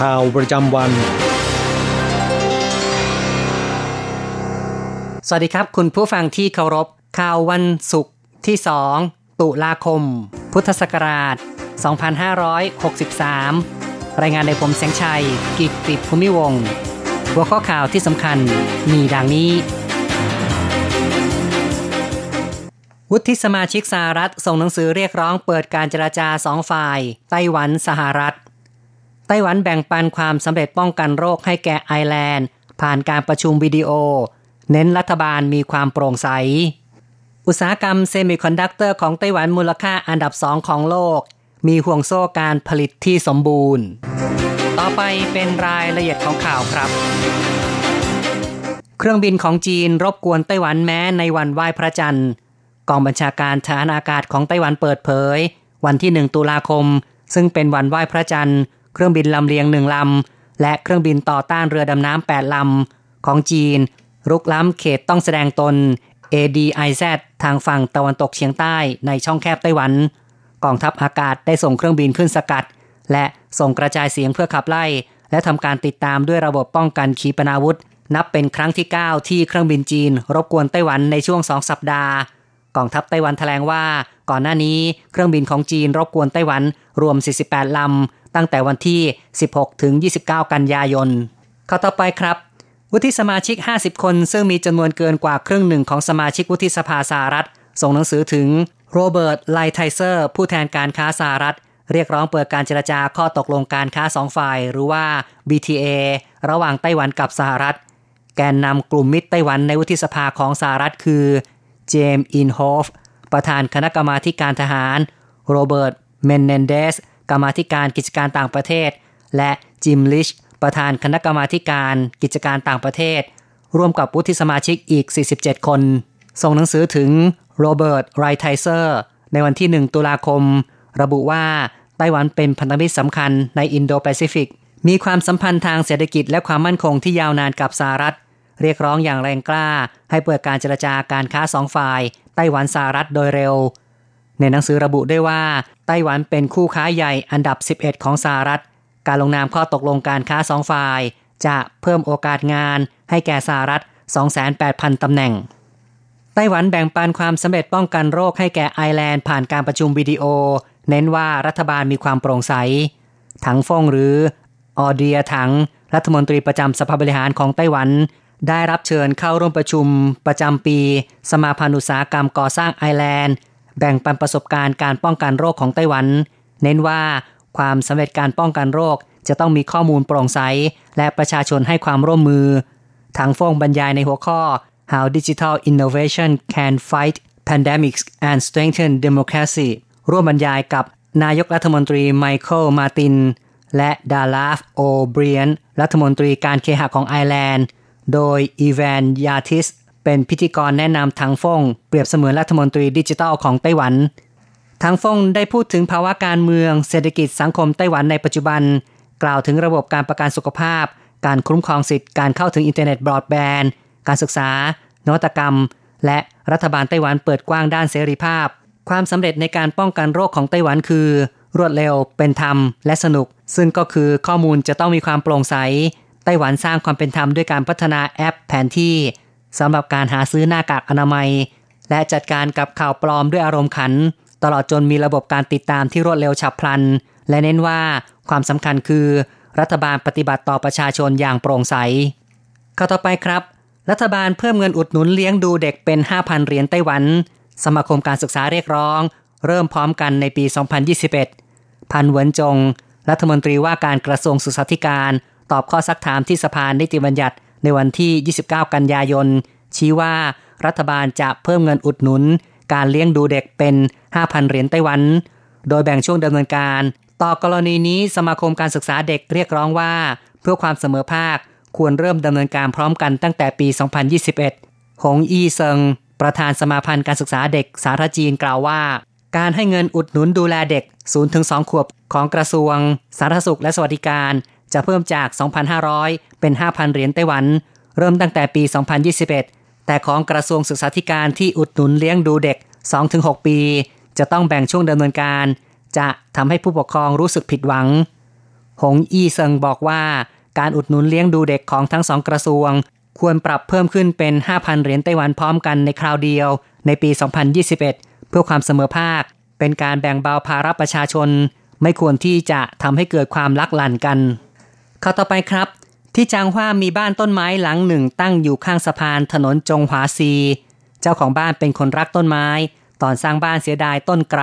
ข่าวประจำวัน สวัสดีครับ คุณผู้ฟังที่เคารพ ข่าววันศุกร์ที่ 2 ตุลาคม พุทธศักราช 2563 รายงานโดยผมแสงชัย กิตติภูมิวงหัวข้อข่าวที่สำคัญมีดังนี้ วุฒิสมาชิกสหรัฐส่งหนังสือเรียกร้องเปิดการเจรจาสองฝ่าย ไต้หวันสหรัฐ ไต้หวันแบ่งปันความสำเร็จป้องกันโรคให้แก่ไอร์แลนด์ ผ่านการประชุมวิดีโอ เน้นรัฐบาลมีความโปร่งใส อุตสาหกรรมเซมิคอนดักเตอร์ของไต้หวันมูลค่าอันดับสองของโลก มีห่วงโซ่การผลิตที่สมบูรณ์ ต่อไปเป็นรายละเอียดของข่าวครับ เครื่องบินของจีนรบกวนไต้หวันแม้ในวันไหว้พระจันทร์ กองบัญชาการฐานอากาศของไต้หวันเปิดเผย วันที่1ตุลาคม ซึ่งเป็นวันไหว้พระจันทร์ เครื่องบินลำเลียงหนึ่งลำ และเครื่องบินต่อต้านเรือดำน้ำ8ลำ ของจีน รุกล้ำเขตต้องแสดงตน ADIZ ทางฝั่งตะวันตกเฉียงใต้ในช่องแคบไต้หวัน กองทัพอากาศได้ส่งเครื่องบินขึ้นสกัด และส่งกระจายเสียงเพื่อขับไล่ และทำการติดตามด้วยระบบป้องกันขีปนาวุธ นับเป็นครั้งที่ 9 ที่เครื่องบินจีน รบกวนไต้หวันในช่วง 2 สัปดาห์กองทัพไต้หวันแถลงว่า ก่อนหน้านี้เครื่องบินของจีนรบกวนไต้หวันรวม 48 ลำ ตั้งแต่วันที่ 16 ถึง 29 กันยายน ข้าต่อไปครับ วุฒิสมาชิก 50 คน ซึ่งมีจำนวนเกินกว่าครึ่งหนึ่งของสมาชิกวุฒิสภาสหรัฐ ส่งหนังสือถึงโรเบิร์ต ไลไทเซอร์ ผู้แทนการค้าสหรัฐ เรียกร้องเปิดการเจรจาข้อตกลงการค้าสองฝ่าย หรือว่า BTA ระหว่างไต้หวันกับสหรัฐ แกนนำกลุ่มมิตรไต้หวันในวุฒิสภาของสหรัฐคือเจมส์อินโฮฟประธานคณะกรรมาธิการทหาร โรเบิร์ต เมเนนเดซ กรรมาธิการกิจการต่างประเทศ และจิมริชประธานคณะกรรมาธิการกิจการต่างประเทศ ร่วมกับวุฒิสมาชิกอีก 47 คน ส่งหนังสือถึงโรเบิร์ตไลต์ไฮเซอร์ในวันที่ 1 ตุลาคม ระบุว่าไต้หวันเป็นพันธมิตรสำคัญในอินโดแปซิฟิก มีความสัมพันธ์ทางเศรษฐกิจและความมั่นคงที่ยาวนานกับสหรัฐ เรียกร้องอย่างแรงกล้า ให้เปิดการเจรจาการค้าสองฝ่าย ไต้หวันสหรัฐโดยเร็ว ในหนังสือระบุด้วยว่า ไต้หวันเป็นคู่ค้าใหญ่อันดับ 11 ของสหรัฐ การลงนามข้อตกลงการค้าสองฝ่าย จะเพิ่มโอกาสงานให้แก่สหรัฐ 28,000 ตำแหน่ง ไต้หวันแบ่งปันความสำเร็จป้องกันโรคให้แก่ไอแลนด์ผ่านการประชุมวิดีโอ เน้นว่ารัฐบาลมีความโปร่งใส ถังฟงหรือออเดียถังรัฐมนตรีประจำสภาบริหารของไต้หวัน ได้รับเชิญเข้าร่วมประชุมประจำปี สมาพันธ์อุตสาหกรรมก่อสร้างไอแลนด์ แบ่งปันประสบการณ์การป้องกันโรคของไต้หวัน เน้นว่าความสำเร็จการป้องกันโรคจะต้องมีข้อมูลโปร่งใส และประชาชนให้ความร่วมมือถังฟงบรรยายในหัวข้อ How Digital Innovation Can Fight Pandemics and Strengthen Democracy ร่วมบรรยายกับนายกรัฐมนตรีไมเคิลมาติน และดาราห์โอเบรียน รัฐมนตรีการเคหะของไอร์แลนด์ โดยอีแวนยาทิส เป็นพิธีกรแนะนำถังฟงเปรียบเสมือนรัฐมนตรีดิจิทัลของไต้หวันทางฟงได้พูดถึงภาวะการเมือง เศรษฐกิจสังคมไต้หวันในปัจจุบัน กล่าวถึงระบบการประกันสุขภาพ การคุ้มครองสิทธิ์การเข้าถึงอินเทอร์เน็ตบรอดแบนด์การศึกษานวัตกรรม และรัฐบาลไต้หวันเปิดกว้างด้านเสรีภาพ ความสำเร็จในการป้องกันโรคของไต้หวันคือ รวดเร็ว เป็นธรรม และสนุก ซึ่งก็คือข้อมูลจะต้องมีความโปร่งใสไต้หวันสร้างความเป็นธรรมด้วยการพัฒนาแอปแผนที่ สำหรับการหาซื้อหน้ากากอนามัย และจัดการกับข่าวปลอมด้วยอารมณ์ขัน ตลอดจนมีระบบการติดตามที่รวดเร็วฉับพลัน และเน้นว่าความสำคัญคือ รัฐบาลปฏิบัติต่อประชาชนอย่างโปร่งใสข้าต่อไปครับ รัฐบาลเพิ่มเงินอุดหนุนเลี้ยงดูเด็กเป็น 5,000 เหรียญไต้หวัน สมาคมการศึกษาเรียกร้อง เริ่มพร้อมกันในปี 2021 พันเหวินจง รัฐมนตรีว่าการกระทรวงศึกษาธิการ ตอบข้อซักถามที่สภานิติบัญญัติ ในวันที่ 29 กันยายน ชี้ว่ารัฐบาลจะเพิ่มเงินอุดหนุน การเลี้ยงดูเด็กเป็น 5,000 เหรียญไต้หวัน โดยแบ่งช่วงดำเนินการ ต่อกรณีนี้สมาคมการศึกษาเด็กเรียกร้องว่า เพื่อความเสมอภาคควรเริ่มดำเนินการพร้อมกันตั้งแต่ปี 2021 หงอีเซิง ประธานสมาพันธ์การศึกษาเด็กสาธารณจีนกล่าวว่า การให้เงินอุดหนุนดูแลเด็ก 0-2 ขวบของกระทรวง สาธารณสุขและสวัสดิการ จะเพิ่มจาก 2,500 เป็น 5,000 เหรียญไต้หวัน เริ่มตั้งแต่ปี 2021 แต่ของกระทรวงศึกษาธิการที่อุดหนุนเลี้ยงดูเด็ก 2-6 ปี จะต้องแบ่งช่วงดำเนินการ จะทำให้ผู้ปกครองรู้สึกผิดหวัง หงอี้เซิงบอกว่า การอุดหนุนเลี้ยงดูเด็กของทั้งสองกระทรวง ควรปรับเพิ่มขึ้นเป็น 5,000 เหรียญไต้หวันพร้อมกันในคราวเดียว ในปี 2021 เพื่อความเสมอภาค เป็นการแบ่งเบาภาระประชาชน ไม่ควรที่จะทำให้เกิดความลักลั่นกัน ข้าต่อไปครับ ที่จางฮวามีบ้านต้นไม้หลังหนึ่งตั้งอยู่ข้างสะพานถนนจงหวาซี เจ้าของบ้านเป็นคนรักต้นไม้ ตอนสร้างบ้านเสียดายต้นไกร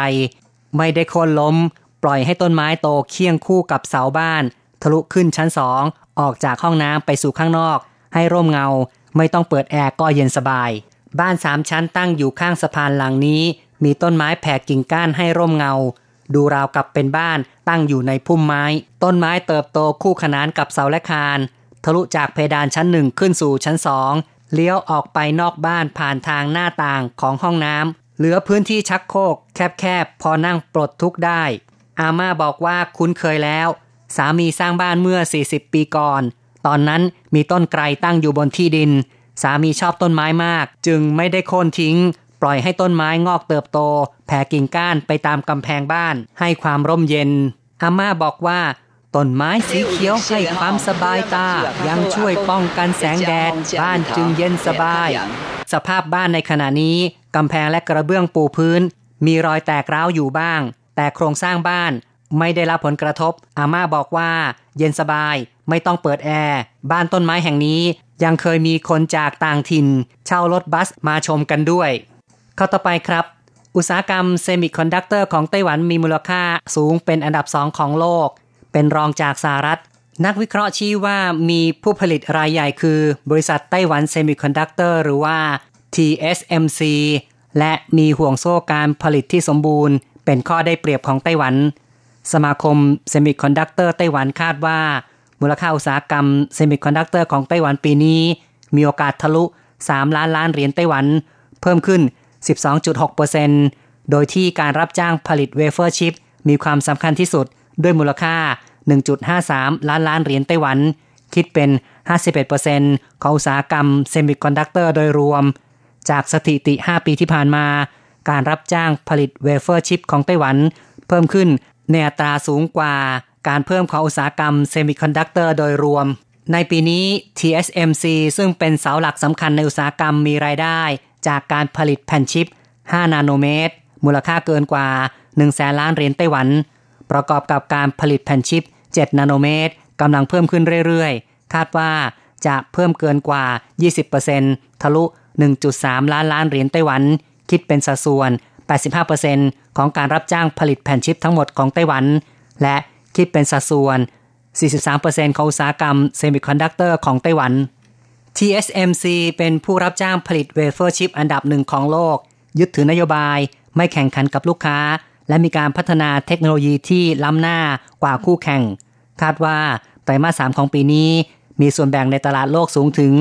ไม่ได้โค่นล้ม ปล่อยให้ต้นไม้โตเคียงคู่กับเสาบ้าน ทะลุขึ้นชั้นสองออกจากห้องน้ำไปสู่ข้างนอก ให้ร่มเงา ไม่ต้องเปิดแอร์ก็เย็นสบาย บ้านสามชั้นตั้งอยู่ข้างสะพานหลังนี้ มีต้นไม้แผ่กิ่งก้านให้ร่มเงา ดูราวกับเป็นบ้านตั้งอยู่ในพุ่มไม้ ต้นไม้เติบโตคู่ขนานกับเสาและคานทะลุจากเพดานชั้นหนึ่งขึ้นสู่ชั้นสองเลี้ยวออกไปนอกบ้านผ่านทางหน้าต่างของห้องน้ำเหลือพื้นที่ชักโครกแคบๆพอนั่งปลดทุกได้ อาม่าบอกว่าคุ้นเคยแล้ว สามีสร้างบ้านเมื่อ 40 ปีก่อน ตอนนั้นมีต้นไกรตั้งอยู่บนที่ดิน สามีชอบต้นไม้มาก จึงไม่ได้โค่นทิ้ง ปล่อยให้ต้นไม้งอกเติบโต แผ่กิ่งก้านไปตามกำแพงบ้าน ให้ความร่มเย็นอาม่าบอกว่าต้นไม้สีเขียวให้ความสบายตา ยังช่วยป้องกันแสงแดด บ้านจึงเย็นสบาย สภาพบ้านในขณะนี้กำแพงและกระเบื้องปูพื้น มีรอยแตกร้าวอยู่บ้าง แต่โครงสร้างบ้านไม่ได้รับผลกระทบ อาม่าบอกว่า เย็นสบายไม่ต้องเปิดแอร์บ้านต้นไม้แห่งนี้ ยังเคยมีคนจากต่างถิ่น เช่ารถบัสมาชมกันด้วย ข่าวต่อไปครับ อุตสาหกรรมเซมิคอนดักเตอร์ของไต้หวันมีมูลค่าสูงเป็นอันดับสองของโลก เป็นรองจากสหรัฐ นักวิเคราะห์ชี้ว่ามีผู้ผลิตรายใหญ่คือบริษัทไต้หวันเซมิคอนดักเตอร์หรือว่า TSMC และมีห่วงโซ่การผลิตที่สมบูรณ์ เป็นข้อได้เปรียบของไต้หวัน สมาคมเซมิคอนดักเตอร์ไต้หวันคาดว่า มูลค่าอุตสาหกรรมเซมิคอนดักเตอร์ของไต้หวันปีนี้ มีโอกาสทะลุ 3 ล้านล้านเหรียญไต้หวัน เพิ่มขึ้น 12.6%โดยที่การรับจ้างผลิตเวเฟอร์ชิปมีความสำคัญที่สุดด้วยมูลค่า 1.53 ล้านล้านเหรียญไต้หวัน คิดเป็น 51%ของอุตสาหกรรมเซมิคอนดักเตอร์โดยรวม จากสถิติ 5 ปีที่ผ่านมา การรับจ้างผลิตเวเฟอร์ชิปของไต้หวัน เพิ่มขึ้นในอัตราสูงกว่าการเพิ่มของอุตสาหกรรมเซมิคอนดักเตอร์โดยรวม ในปีนี้ TSMC ซึ่งเป็นเสาหลักสำคัญในอุตสาหกรรมมีรายได้ จากการผลิตแผ่นชิป 5 นาโนเมตร มูลค่าเกินกว่า 1 แสนล้านเหรียญไต้หวัน ประกอบกับการผลิตแผ่นชิป 7 นาโนเมตรกำลังเพิ่มขึ้นเรื่อยๆ คาดว่าจะเพิ่มเกินกว่า 20%ทะลุ 1.3 ล้านล้านเหรียญไต้หวัน คิดเป็นสัดส่วน 85%ของการรับจ้างผลิตแผ่นชิปทั้งหมดของไต้หวัน และคิดเป็นสัดส่วน 43%ของอุตสาหกรรมเซมิคอนดักเตอร์ของไต้หวัน TSMC เป็นผู้รับจ้างผลิตเวเฟอร์ชิปอันดับหนึ่งของโลก ยึดถือนโยบาย ไม่แข่งขันกับลูกค้า และมีการพัฒนาเทคโนโลยีที่ล้ำหน้ากว่าคู่แข่ง คาดว่าไตรมาส 3 ของปีนี้ มีส่วนแบ่งในตลาดโลกสูงถึง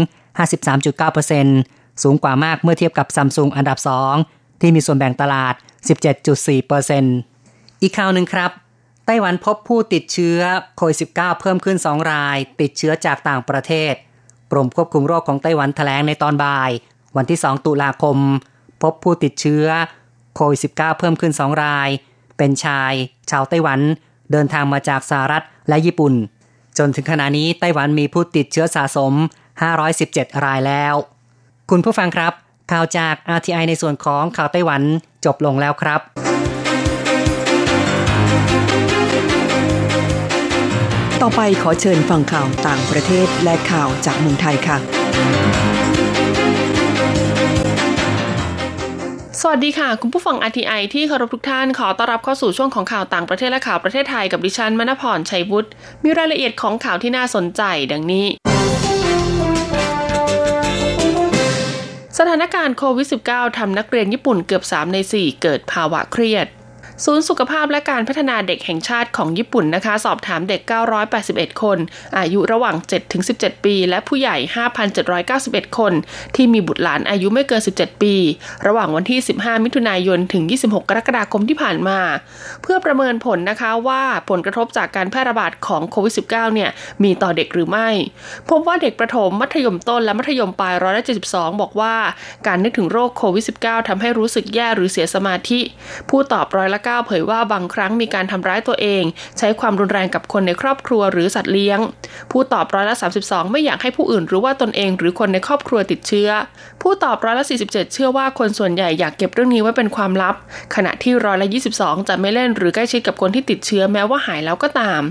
53.9%สูงกว่ามากเมื่อเทียบกับซัมซุงอันดับ 2 ที่มีส่วนแบ่งตลาด 17.4%อีกข่าวหนึ่งครับ ไต้หวันพบผู้ติดเชื้อโควิด -19 เพิ่มขึ้น 2 ราย ติดเชื้อจากต่างประเทศ กรมควบคุมโรคของไต้หวันแถลงในตอนบ่าย วันที่ 2 ตุลาคม พบผู้ติดเชื้อโควิด -19 เพิ่มขึ้น 2 ราย เป็นชาย ชาวไต้หวัน เดินทางมาจากสหรัฐและญี่ปุ่น จนถึงขณะนี้ไต้หวันมีผู้ติดเชื้อสะสม 517 รายแล้ว คุณผู้ฟังครับ ข่าวจาก RTI ในส่วนของข่าวไต้หวันจบลงแล้วครับ ต่อไปขอเชิญฟังข่าวต่างประเทศและข่าวจากเมืองไทยค่ะ สวัสดีค่ะ คุณผู้ฟัง RTI ที่เคารพทุกท่านขอต้อนรับเข้าสู่ช่วงของข่าวต่างประเทศและข่าวประเทศไทยกับดิฉันมณพรชัยวุฒิมีรายละเอียดของข่าวที่น่าสนใจดังนี้สถานการณ์โควิด -19 ทำนักเรียนญี่ปุ่นเกือบ 3 ใน 4 เกิดภาวะเครียด ศูนย์สุขภาพและการพัฒนาเด็กแห่งชาติของญี่ปุ่นนะคะ สอบถามเด็ก 981 คน อายุระหว่าง 7-17 ปี และผู้ใหญ่ 5,791 คน ที่มีบุตรหลานอายุไม่เกิน 17 ปี ระหว่างวันที่ 15 มิถุนายน ถึง 26 กรกฎาคมที่ผ่านมา เพื่อประเมินผลนะคะว่าผลกระทบจากการแพร่ระบาดของโควิด -19 เนี่ยมีต่อเด็กหรือไม่ พบว่าเด็กประถมมัธยมต้นและมัธยมปลายร้อยละ72 บอกว่า การนึกถึงโรคโควิด -19 ทำให้รู้สึกแย่หรือเสียสมาธิ ผู้ตอบร้อยละ9 เผยว่าบางครั้งมีการทำร้ายตัวเอง ใช้ความรุนแรงกับคนในครอบครัวหรือสัตว์เลี้ยง ผู้ตอบร้อยละ 32 ไม่อยากให้ผู้อื่นรู้ว่าตนเองหรือคนในครอบครัวติดเชื้อ ผู้ตอบร้อยละ 47 เชื่อว่าคนส่วนใหญ่อยากเก็บเรื่องนี้ไว้เป็นความลับ ขณะที่ร้อยละ 22 จะไม่เล่นหรือใกล้ชิดกับคนที่ติดเชื้อแม้ว่าหายแล้วก็ตาม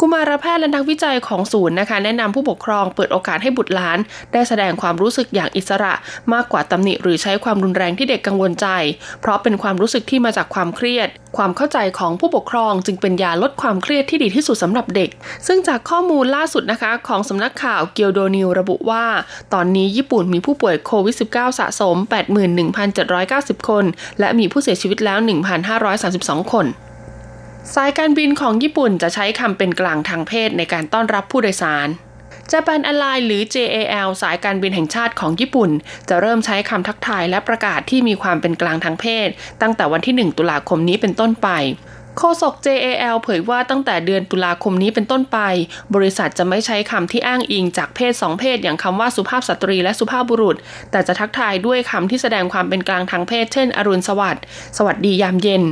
กุมารแพทย์และนักวิจัยของศูนย์นะคะแนะนำผู้ปกครองเปิดโอกาสให้บุตรหลาน ได้แสดงความรู้สึกอย่างอิสระมากกว่าตำหนิหรือใช้ความรุนแรงที่เด็กกังวลใจ เพราะเป็นความรู้สึกที่มาจากความเครียดความเข้าใจของผู้ปกครองจึงเป็นยาลดความเครียดที่ดีที่สุดสำหรับเด็ก ซึ่งจากข้อมูลล่าสุดนะคะ ของสำนักข่าวเกียวโดนิวระบุว่า ตอนนี้ญี่ปุ่นมีผู้ป่วยโควิด -19 สะสม 81,790 คน และมีผู้เสียชีวิตแล้ว 1,532 คนสายการบินของญี่ปุ่นจะใช้คำเป็นกลางทางเพศในการต้อนรับผู้โดยสาร จแปนอ l ไลหรือ JAL สายการบินแห่งชาติของญี่ปุ่น จะเริ่มใช้คำทักทายและประกาศที่มีความเป็นกลางทางเพศ ตั้งแต่วันที่ 1 ตุลาคมนี้เป็นต้นไป โฆษก JAL เผยว่าตั้งแต่เดือนตุลาคมนี้เป็นต้นไป บริษัทจะไม่ใช้คำที่อ้างอิงจากเพศสองเพศ อย่างคำว่าสุภาพสตรีและสุภาพบุรุษ แต่จะทักทายด้วยคำที่แสดงความเป็นกลางทางเพศ เช่น อรุณสวัสดิ์สวัสดียามเย็น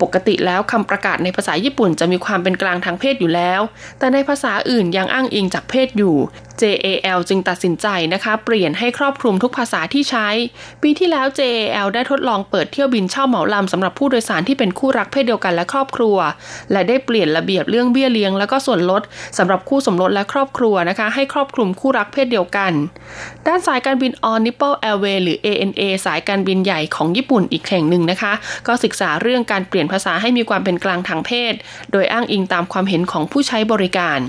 ปกติแล้วคำประกาศในภาษาญี่ปุ่นจะมีความเป็นกลางทางเพศอยู่แล้ว แต่ในภาษาอื่นยังอ้างอิงจากเพศอยู่ JAL จึงตัดสินใจนะคะเปลี่ยนให้ครอบคลุมทุกภาษาที่ใช้ ปีที่แล้ว JAL ได้ทดลองเปิดเที่ยวบินเช่าเหมาลำสำหรับผู้โดยสารที่เป็นคู่รักเพศเดียวกันและครอบครัว และได้เปลี่ยนระเบียบเรื่องเบี้ยเลี้ยง และก็ส่วนลดสำหรับคู่สมรสและครอบครัวนะคะ ให้ครอบคลุมคู่รักเพศเดียวกัน ด้านสายการบิน All Nippon Airways หรือ ANA สายการบินใหญ่ของญี่ปุ่นอีกแห่งหนึ่งนะคะ ก็ศึกษาเรื่องการเปลี่ยนภาษาให้มีความเป็นกลางทางเพศ โดยอ้างอิงตามความเห็นของผู้ใช้บริการ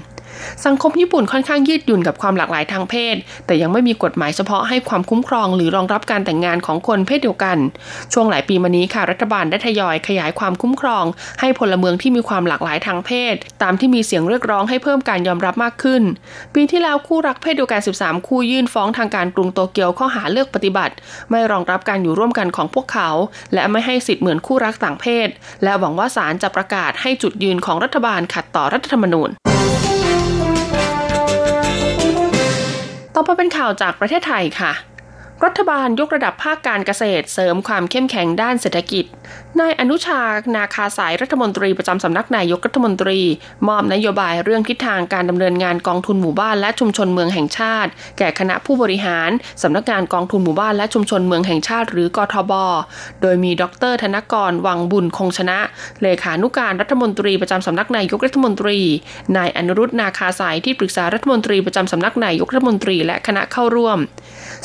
สังคมญี่ปุ่นค่อนข้างยืดหยุ่นกับความหลากหลายทางเพศ แต่ยังไม่มีกฎหมายเฉพาะให้ความคุ้มครองหรือรองรับการแต่งงานของคนเพศเดียวกัน ช่วงหลายปีมานี้ค่ะรัฐบาลได้ทยอยขยายความคุ้มครอง ให้พลเมืองที่มีความหลากหลายทางเพศ ตามที่มีเสียงเรียกร้องให้เพิ่มการยอมรับมากขึ้น ปีที่แล้วคู่รักเพศเดียวกัน 13 คู่ยื่นฟ้องทางการกรุงโตเกียวข้อหาเลือกปฏิบัติ ไม่รองรับการอยู่ร่วมกันของพวกเขา และไม่ให้สิทธิ์เหมือนคู่รักต่างเพศ และหวังว่าศาลจะประกาศให้จุดยืนของรัฐบาลขัดต่อรัฐธรรมนูญ ต่อไปเป็นข่าวจากประเทศไทยค่ะ รัฐบาลยกระดับภาคการเกษตรเสริมความเข้มแข็งด้านเศรษฐกิจ นายอนุชา นาคาสายรัฐมนตรีประจำสำนักนายกรัฐมนตรี มอบนโยบายเรื่องทิศทางการดำเนินงานกองทุนหมู่บ้านและชุมชนเมืองแห่งชาติ แก่คณะผู้บริหารสำนักงานกองทุนหมู่บ้านและชุมชนเมืองแห่งชาติ หรือกทบ โดยมีดร ธนกร วังบุญคงชนะ เลขานุการรัฐมนตรีประจำสำนักนายกรัฐมนตรี นายอนุรุตนาคาสายที่ปรึกษารัฐมนตรีประจำสำนักนายกรัฐมนตรีและคณะเข้าร่วม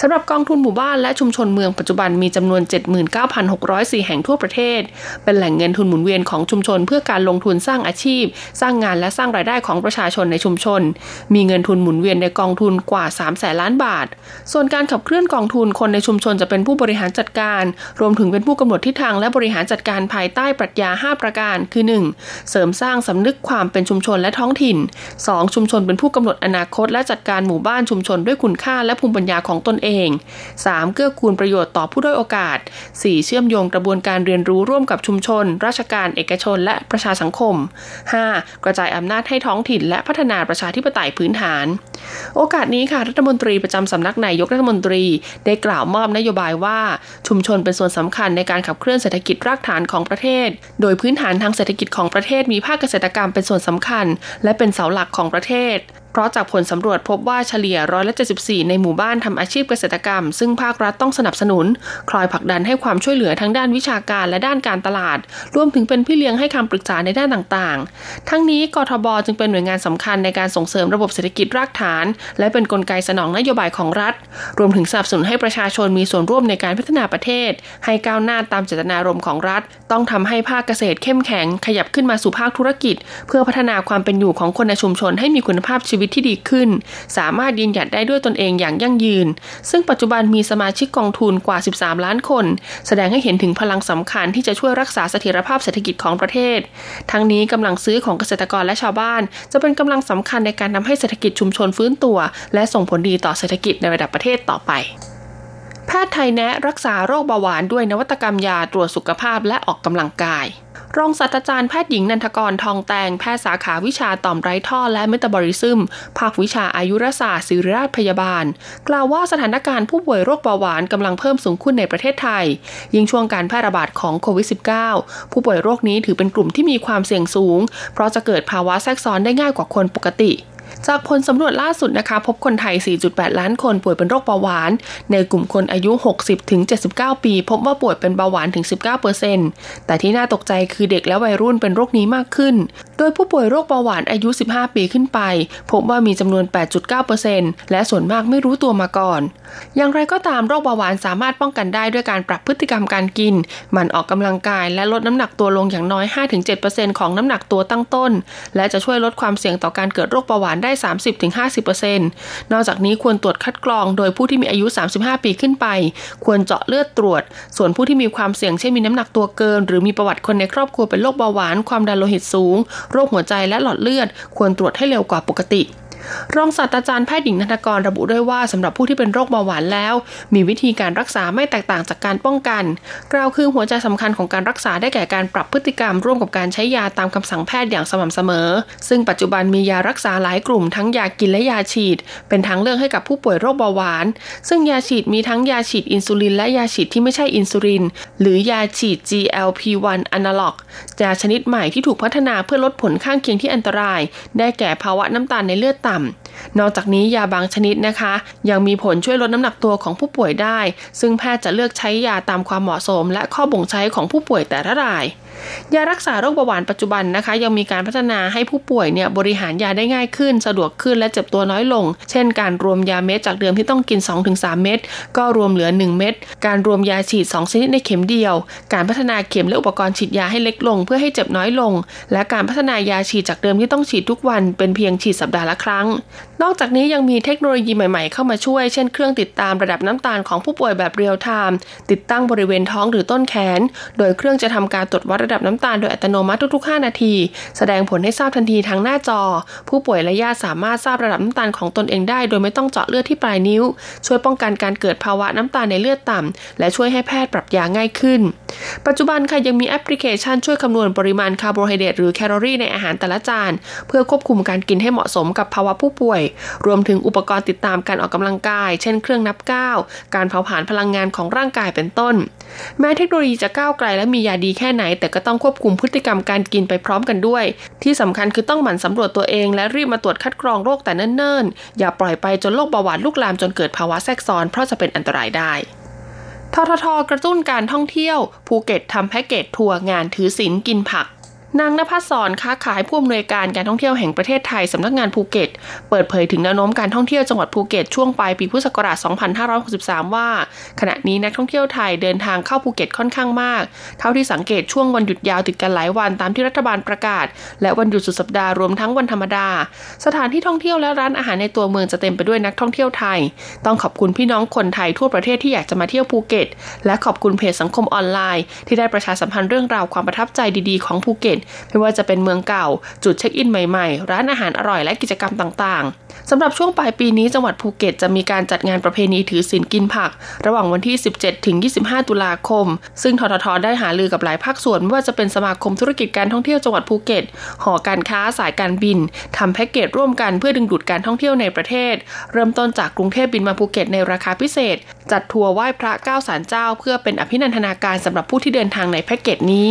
สำหรับกองทุนหมู่บ้านและชุมชนเมืองปัจจุบันมีจำนวน 79,604 แห่งทั่วประเทศ เป็นแหล่งเงินทุนหมุนเวียนของชุมชน เพื่อการลงทุนสร้างอาชีพ สร้างงานและสร้างรายได้ของประชาชนในชุมชน มีเงินทุนหมุนเวียนในกองทุนกว่า3แสนล้านบาท ส่วนการขับเคลื่อนกองทุนคนในชุมชนจะเป็นผู้บริหารจัดการ รวมถึงเป็นผู้กำหนดทิศทางและบริหารจัดการภายใต้ปรัชญา 5 ประการ คือ 1. เสริมสร้างสำนึกความเป็นชุมชนและท้องถิ่น 2. ชุมชนเป็นผู้กำหนดอนาคตและจัดการหมู่บ้านชุมชนด้วยคุณค่าและภูมิปัญญาของตนเอง 3. เกื้อกูลประโยชน์ต่อผู้ด้อยโอกาส 4. เชื่อมโยงกระบวนการเรียนรู้ร่วมกับชุมชน ราชการเอกชน และประชาสังคม 5. กระจายอำนาจให้ท้องถิ่น และพัฒนาประชาธิปไตยพื้นฐาน โอกาสนี้ค่ะรัฐมนตรีประจำสำนักนายกรัฐมนตรี ได้กล่าวมอบนโยบายว่าชุมชนเป็นส่วนสำคัญในการขับเคลื่อนเศรษฐกิจรากฐานของประเทศ โดยพื้นฐานทางเศรษฐกิจของประเทศมีภาคเกษตรกรรมเป็นส่วนสำคัญ และเป็นเสาหลักของประเทศ เพราะจากผลสำรวจพบว่าเฉลี่ยร้อยละ74 ในหมู่บ้านทำอาชีพเกษตรกรรม ซึ่งภาครัฐต้องสนับสนุน คลอยผลักดันให้ความช่วยเหลือทั้งด้านวิชาการและด้านการตลาด รวมถึงเป็นพี่เลี้ยงให้คำปรึกษาในด้านต่างๆ ทั้งนี้กทบจึงเป็นหน่วยงานสำคัญในการส่งเสริมระบบเศรษฐกิจรากฐาน และเป็นนกลไกสนองนโยบายของรัฐ รวมถึงสนับสนุนให้ประชาชนมีส่วนร่วมในการพัฒนาประเทศ ให้ก้าวหน้าตามเจตนารมณ์ของรัฐ ต้องทำให้ภาคเกษตรเข้มแข็ง ขยับขึ้นมาสู่ภาคธุรกิจ เพื่อพัฒนาความเป็นอยู่ของคนในชุมชนให้มีคุณภาพชีวิตที่ดีขึ้น สามารถยืนหยัดได้ด้วยตนเองอย่างยั่งยืน ซึ่งปัจจุบันมีสมาชิกกองทุนกว่า 13 ล้านคน แสดงให้เห็นถึงพลังสำคัญที่จะช่วยรักษาเสถียรภาพเศรษฐกิจของประเทศ ทั้งนี้กำลังซื้อของเกษตรกรและชาวบ้าน จะเป็นกำลังสำคัญในการทำให้เศรษฐกิจชุมชนฟื้นตัว และส่งผลดีต่อเศรษฐกิจในระดับประเทศต่อไป แพทย์ไทยแนะรักษาโรคเบาหวานด้วยนวัตกรรมยาตรวจสุขภาพและออกกำลังกาย รองศาสตราจารย์แพทย์หญิงนันทกรทองแตง แพทย์สาขาวิชาต่อมไร้ท่อและเมตาบอลิซึม ภาควิชาอายุรศาสตร์ศิริราชพยาบาล กล่าวว่าสถานการณ์ผู้ป่วยโรคเบาหวานกำลังเพิ่มสูงขึ้นในประเทศไทย ยิ่งช่วงการแพร่ระบาดของโควิด -19 ผู้ป่วยโรคนี้ถือเป็นกลุ่มที่มีความเสี่ยงสูง เพราะจะเกิดภาวะแทรกซ้อนได้ง่ายกว่าคนปกติ จากผลสำรวจล่าสุดนะคะ พบคนไทย 4.8 ล้านคนป่วยเป็นโรคเบาหวาน ในกลุ่มคนอายุ 60ถึง79 ปี พบว่าป่วยเป็นเบาหวานถึง 19%แต่ที่น่าตกใจคือเด็กและวัยรุ่นเป็นโรคนี้มากขึ้น โดยผู้ป่วยโรคเบาหวานอายุ 15 ปีขึ้นไป พบว่ามีจำนวน 8.9%และส่วนมากไม่รู้ตัวมาก่อน อย่างไรก็ตามโรคเบาหวานสามารถป้องกันได้ด้วยการปรับพฤติกรรมการกิน มันออกกำลังกายและลดน้ำหนักตัวลงอย่างน้อย 5-7%ของน้ำหนักตัวตั้งต้น และจะช่วยลดความเสี่ยงต่อการเกิดโรคเบาหวานได้30-50%นอกจากนี้ควรตรวจคัดกรองโดยผู้ที่มีอายุ 35 ปีขึ้นไป ควรเจาะเลือดตรวจ ส่วนผู้ที่มีความเสี่ยงเช่นมีน้ำหนักตัวเกิน หรือมีประวัติคนในครอบครัวเป็นโรคเบาหวาน ความดันโลหิตสูง โรคหัวใจและหลอดเลือด ควรตรวจให้เร็วกว่าปกติ รองศาสตราจารย์แพทย์หญิงนันทกรระบุด้วยว่าสำหรับผู้ที่เป็นโรคเบาหวานแล้ว มีวิธีการรักษาไม่แตกต่างจากการป้องกัน กล่าวคือหัวใจสำคัญของการรักษาได้แก่การปรับพฤติกรรมร่วมกับการใช้ยาตามคำสั่งแพทย์อย่างสม่ำเสมอ ซึ่งปัจจุบันมียารักษาหลายกลุ่มทั้งยากินและยาฉีด เป็นทางเลือกให้กับผู้ป่วยโรคเบาหวาน ซึ่งยาฉีดมีทั้งยาฉีดอินซูลินและยาฉีดที่ไม่ใช่อินซูลิน หรือยาฉีด GLP-1 analog ยาชนิดใหม่ที่ถูกพัฒนาเพื่อลดผลข้างเคียงที่อันตราย ได้แก่ภาวะน้ำตาลในเลือดต่ำนอกจากนี้ยาบางชนิดนะคะ ยังมีผลช่วยลดน้ำหนักตัวของผู้ป่วยได้ ซึ่งแพทย์จะเลือกใช้ยาตามความเหมาะสม และข้อบ่งใช้ของผู้ป่วยแต่ละราย ยารักษาโรคเบาหวานปัจจุบันนะคะ ยังมีการพัฒนาให้ผู้ป่วยเนี่ยบริหารยาได้ง่ายขึ้น สะดวกขึ้นและเจ็บตัวน้อยลง เช่น การรวมยาเม็ดจากเดิมที่ต้องกิน 2-3 เม็ดก็รวมเหลือ 1 เม็ดการรวมยาฉีด 2 ชนิดในเข็มเดียว การพัฒนาเข็มและอุปกรณ์ฉีดยาให้เล็กลง เพื่อให้เจ็บน้อยลง และการพัฒนายาฉีดจากเดิมที่ต้องฉีดทุกวัน เป็นเพียงฉีดสัปดาห์ละครั้ง นอกจากนี้ยังมีเทคโนโลยีใหม่ ๆ เข้ามาช่วย เช่น เครื่องติดตามระดับน้ำตาลของผู้ป่วยแบบเรียลไทม์ติดตั้งบริเวณท้องหรือต้นแขน โดยเครื่องจะทำการตรวจวัดระดับน้ำตาลโดยอัตโนมัติทุก ๆ 5 นาที แสดงผลให้ทราบทันทีทางหน้าจอ ผู้ป่วยและญาติสามารถทราบระดับน้ำตาลของตนเองได้ โดยไม่ต้องเจาะเลือดที่ปลายนิ้ว ช่วยป้องกันการเกิดภาวะน้ำตาลในเลือดต่ำ และช่วยให้แพทย์ปรับยาง่ายขึ้น ปัจจุบันค่ะยังมีแอปพลิเคชันช่วยคำนวณปริมาณคาร์โบไฮเดรตหรือแคลอรี่ในอาหารแต่ละจาน เพื่อควบคุมการกินให้เหมาะสมกับภาวะผู้ป่วย รวมถึงอุปกรณ์ติดตามการออกกำลังกาย เช่นเครื่องนับก้าวการเผาผลาญพลังงานของร่างกายเป็นต้นแม้เทคโนโลยีจะก้าวไกลและมียาดีแค่ไหน แต่ก็ต้องควบคุมพฤติกรรมการกินไปพร้อมกันด้วย ที่สำคัญคือต้องหมั่นสำรวจตัวเอง และรีบมาตรวจคัดกรองโรคแต่เนิ่นๆ อย่าปล่อยไปจนโรคเบาหวานลุกลามจนเกิดภาวะแทรกซ้อนเพราะจะเป็นอันตรายได้ทททกระตุ้นการท่องเที่ยว ภูเก็ตทำแพ็กเกจทัวร์งานถือศีลกินผัก นางนภัสสรค้าขายผู้อำนวยการการท่องเที่ยวแห่งประเทศไทยสำนักงานภูเก็ต เปิดเผยถึงแนวโน้มการท่องเที่ยวจังหวัดภูเก็ตช่วงปลายปีพุทธศักราช 2563 ว่า ขณะนี้นักท่องเที่ยวไทยเดินทางเข้าภูเก็ตค่อนข้างมาก เท่าที่สังเกตช่วงวันหยุดยาวติดกันหลายวันตามที่รัฐบาลประกาศ และวันหยุดสุดสัปดาห์รวมทั้งวันธรรมดา สถานที่ท่องเที่ยวและร้านอาหารในตัวเมืองจะเต็มไปด้วยนักท่องเที่ยวไทย ต้องขอบคุณพี่น้องคนไทยทั่วประเทศที่อยากจะมาเที่ยวภูเก็ต และขอบคุณเพจสังคมออนไลน์ ที่ได้ประชาสัมพันธ์เรื่องราวความประทับใจดีๆของภูเก็ตไม่ว่าจะเป็นเมืองเก่า จุดเช็คอินใหม่ๆ ร้านอาหารอร่อยและกิจกรรมต่างๆสำหรับช่วงปลายปีนี้จังหวัดภูเก็ตจะมีการจัดงานประเพณีถือศีลกินผัก ระหว่างวันที่ 17 ถึง 25 ตุลาคม ซึ่งทททได้หาลือกับหลายภาคส่วนไม่ว่าจะเป็นสมาคมธุรกิจการท่องเที่ยวจังหวัดภูเก็ต หอการค้าสายการบินทำแพ็กเกจร่วมกันเพื่อดึงดูดการท่องเที่ยวในประเทศ เริ่มต้นจากกรุงเทพบินมาภูเก็ตในราคาพิเศษ จัดทัวร์ไหว้พระเก้าศาลเจ้า เพื่อเป็นอภินันทนาการสำหรับผู้ที่เดินทางในแพ็กเกจนี้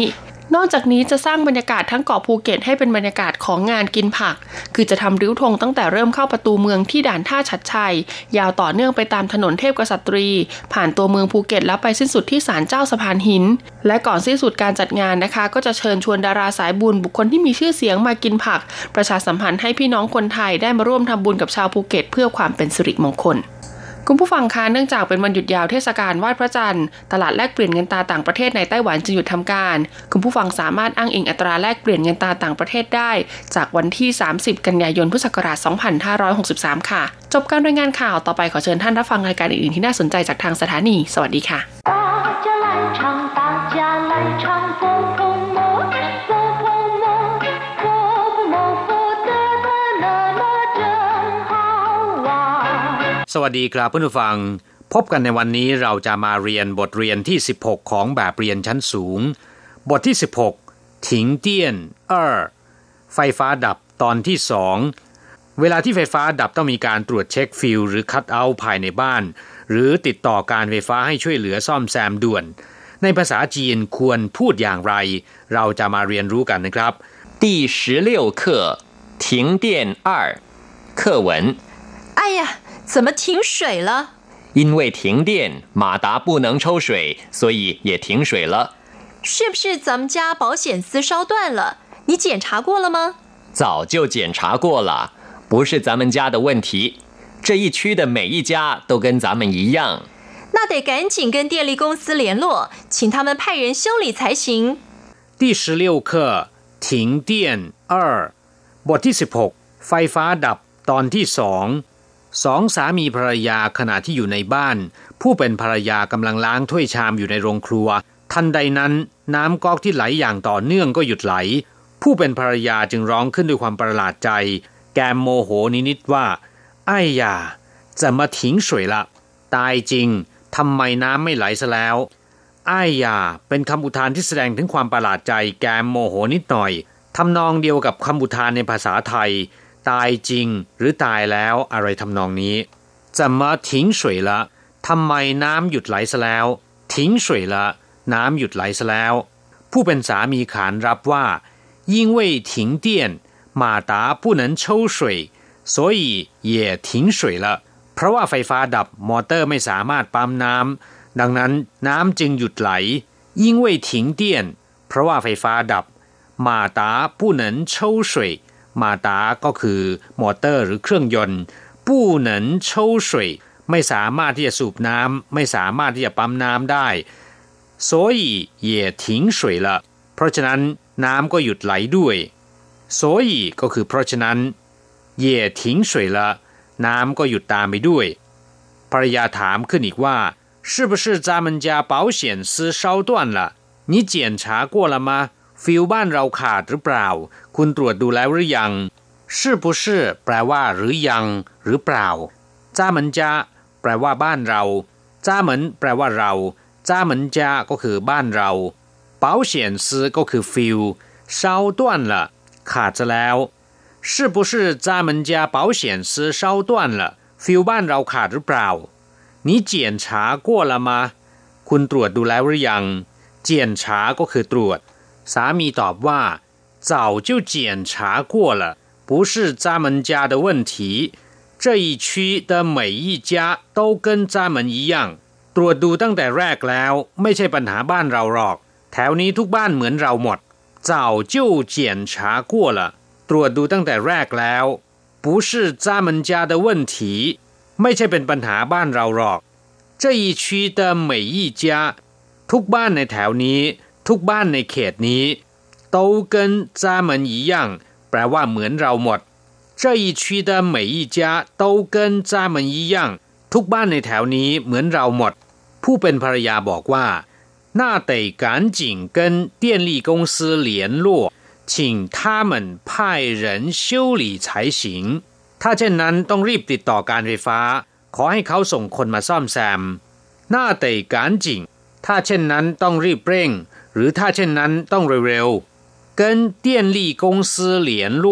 นอกจากนี้จะสร้างบรรยากาศทั้งเกาะภูเก็ตให้เป็นบรรยากาศของงานกินผัก คือจะทำริ้วธงตั้งแต่เริ่มเข้าประตูเมืองที่ด่านท่าฉัตรไชย ยาวต่อเนื่องไปตามถนนเทพกระษัตรี ผ่านตัวเมืองภูเก็ตแล้วไปสิ้นสุดที่ศาลเจ้าสะพานหิน และก่อนสิ้นสุดการจัดงานนะคะ ก็จะเชิญชวนดาราสายบุญบุคคลที่มีชื่อเสียงมากินผัก ประชาสัมพันธ์ให้พี่น้องคนไทยได้มาร่วมทำบุญกับชาวภูเก็ต เพื่อความเป็นสิริมงคล คุณผู้ฟังคะเนื่องจากเป็นวันหยุดยาวเทศกาลไหว้พระจันทร์ตลาดแลกเปลี่ยนเงินตาต่างประเทศในไต้หวันจึงหยุดทำการ คุณผู้ฟังสามารถอ้างอิงอัตราแลกเปลี่ยนเงินตาต่างประเทศได้ จากวันที่ 30 กันยายนพุทธศักราช 2563 ค่ะ จบการรายงานข่าวต่อไปขอเชิญท่านรับฟังรายการอื่นๆที่น่าสนใจจากทางสถานี สวัสดีค่ะ สวัสดีครับเพื่อนผู้ฟัง พบกันในวันนี้เราจะมาเรียนบทเรียนที่ 16 ของแบบเรียนชั้นสูง บทที่ 16 ถิงเตี้ยนเออไฟฟ้าดับตอนที่สองเวลาที่ไฟฟ้าดับต้องมีการตรวจเช็คฟิลหรือคัตเอาภายในบ้าน หรือติดต่อการไฟฟ้าให้ช่วยเหลือซ่อมแซมด่วน ในภาษาจีนควรพูดอย่างไร เราจะมาเรียนรู้กันนะครับที่十六课停电二课文哎呀怎么停水了？因为停电，马达不能抽水，所以也停水了。是不是咱们家保险丝烧断了？你检查过了吗？早就检查过了，不是咱们家的问题。这一区的每一家都跟咱们一样。那得赶紧跟电力公司联络，请他们派人修理才行。第十六课停电二บทที่สิบหกไฟฟ้าดับตอนที่สอง สองสามีภรรยาขณะที่อยู่ในบ้าน ผู้เป็นภรรยากำลังล้างถ้วยชามอยู่ในโรงครัว ทันใดนั้นน้ำก๊อกที่ไหลอย่างต่อเนื่องก็หยุดไหล ผู้เป็นภรรยาจึงร้องขึ้นด้วยความประหลาดใจ แกมโมโหนิดๆว่าไอ้ยาจะมาทิ้งสวยละ ตายจริงทำไมน้ำไม่ไหลซะแล้วไอ้ยาเป็นคำอุทานที่แสดงถึงความประหลาดใจ แกมโมโหนิดหน่อยทำนองเดียวกับคำอุทานในภาษาไทย ตายจริงหรือตายแล้วอะไรทำนองนี้จะมาทิ้งสวยละทำไมน้ำหยุดไหลซะแล้วทิ้งสวยละน้ำหยุดไหลซะแล้ว ผู้เป็นสามีขานรับว่า因为停电马达不能抽水所以也停水了เพราะว่าไฟฟ้าดับมอเตอร์ไม่สามารถปั๊มน้ำดังนั้นน้ำจึงหยุดไหล因为停电เพราะว่าไฟฟ้าดับ马达不能抽水 มาตาก็คือมอเตอร์หรือเครื่องยนต์ผู้หนินโชสวยไม่สามารถที่จะสูบน้ำไม่สามารถที่จะปั๊มน้ำได้所以也停水了เพราะฉะนั้นน้ำก็หยุดไหลด้วย所以ก็คือเพราะฉะนั้น也停水了น้ำก็หยุดตามไปด้วยภรรยาถามขึ้นอีกว่า是不是咱们家保险丝烧断了你检查过了吗ฟิลบ้านเราขาดหรือเปล่า คุณตรวจดูแล้วหรือยัง是不是แปลว่าหรือยัง หรือเปล่าจ้าเหมือนจะแปลว่าบ้านเราจ้าเหมือนแปลว่าเราจ้าเหมือนจะก็คือบ้านเรา保险丝ก็คือฟิล烧断了ขาดจะแล้ว是不是咱们家保险丝烧断了ฟิลบ้านเราขาดหรือเปล่า你检查过了吗คุณตรวจดูแล้วหรือยังเจียนฉาก็คือตรวจสามีตอบว่า 早就检查过了不是咱们家的问题这一区的每一家都跟咱们一样ตรวจดูตั้งแต่แรกแล้ว ไม่ใช่ปัญหาบ้านเราหรอก แถวนี้ทุกบ้านเหมือนเราหมด早就检查过了ตรวจดูตั้งแต่แรกแล้ว不是咱们家的问题ไม่ใช่เป็นปัญหาบ้านเราหรอก这一区的每一家ทุกบ้านในแถวนี้ทุกบ้านในเขตนี้ 都跟咱们一样แปลว่าเหมือนเราหมด这一区的每一家都跟咱们一样ทุกบ้านในแถวนี้เหมือนเราหมด ผู้เป็นภรรยาบอกว่า那得赶紧跟电力公司联络请他们派人修理才行ถ้าเช่นนั้นต้องรีบติดต่อการไฟฟ้า ขอให้เขาส่งคนมาซ่อมแซม那得赶紧ถ้าเช่นนั้นต้องรีบเร่งหรือถ้าเช่นนั้นต้องเร็วๆ 跟电力公司联络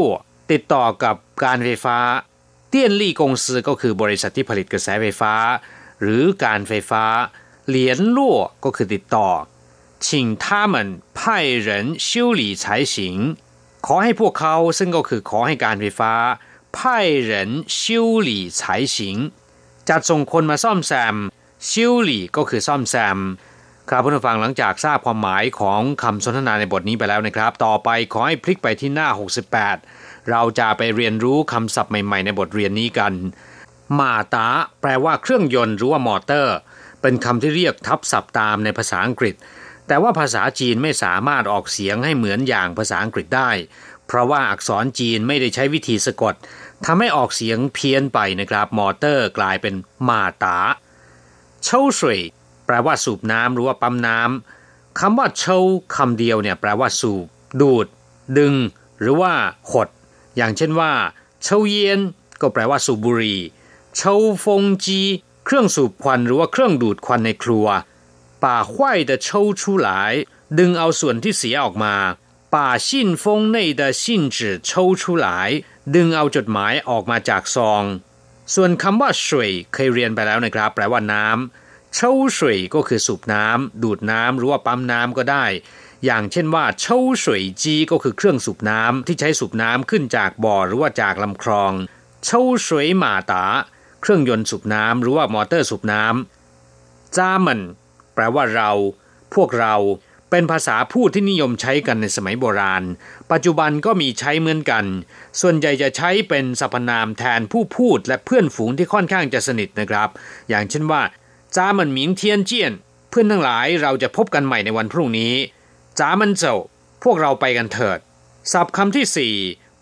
ติดต่อกับการไฟฟ้า电力公司ก็คือบริษัทที่ผลิตกระแสไฟฟ้า หรือการไฟฟ้าเหรียญล่วก็คือติดต่อ 请他们派人修理才行ขอให้พวกเขาซึ่งก็คือขอให้การไฟฟ้า派人修理才行จัดส่งคนมาซ่อมแซม修理ก็คือซ่อมแซม ครับผู้ฟังหลังจากทราบความหมายของคำสนทนาในบทนี้ไปแล้วนะครับ ต่อไปขอให้พลิกไปที่หน้า 68 เราจะไปเรียนรู้คำศัพท์ใหม่ ๆ ในบทเรียนนี้กันมาตาแปลว่าเครื่องยนต์หรือว่ามอเตอร์ เป็นคำที่เรียกทับศัพท์ตามในภาษาอังกฤษ แต่ว่าภาษาจีนไม่สามารถออกเสียงให้เหมือนอย่างภาษาอังกฤษได้ เพราะว่าอักษรจีนไม่ได้ใช้วิธีสะกดทำให้ออกเสียงเพี้ยนไปนะครับ มอเตอร์กลายเป็นมาตาเช่าสวย ลว่าสูบน้ำหรือว่าปั๊มน้ำคำว่าเช่าคำเดียวเนี่ยแปลว่าสูบ ดูด ดึง หรือว่าหด อย่างเช่นว่าเช่าเย็นก็แปลว่าสูบบุหรี่เช่าฟงจีเครื่องสูบควันหรือว่าเครื่องดูดควันในครัวป่าห้วย的抽出来ดึงเอาส่วนที่เสียออกมา把信封内的信纸抽出来ดึงเอาจดหมายออกมาจากซอง ส่วนคำว่าสวยเคยเรียนไปแล้วนะครับ แปลว่าน้ำ เช่าสวยก็คือสูบน้ำดูดน้ำหรือว่าปั๊มน้ำก็ได้ อย่างเช่นว่าเช่าสวยจีก็คือเครื่องสูบน้ำที่ใช้สูบน้ำขึ้นจากบ่อหรือว่าจากลำคลองเช่าสวยหมาตา เครื่องยนต์สูบน้ำหรือว่ามอเตอร์สูบน้ำจ้ามันแปลว่าเรา พวกเราเป็นภาษาพูดที่นิยมใช้กันในสมัยโบราณ ปัจจุบันก็มีใช้เหมือนกัน ส่วนใหญ่จะใช้เป็นสรรพนามแทนผู้พูดและเพื่อนฝูงที่ค่อนข้างจะสนิทนะครับ อย่างเช่นว่า 咱們明天見 เพื่อนทั้งหลายเราจะพบกันใหม่ในวันพรุ่งนี้咱們走 พวกเราไปกันเถิดศัพท์คำที่สี่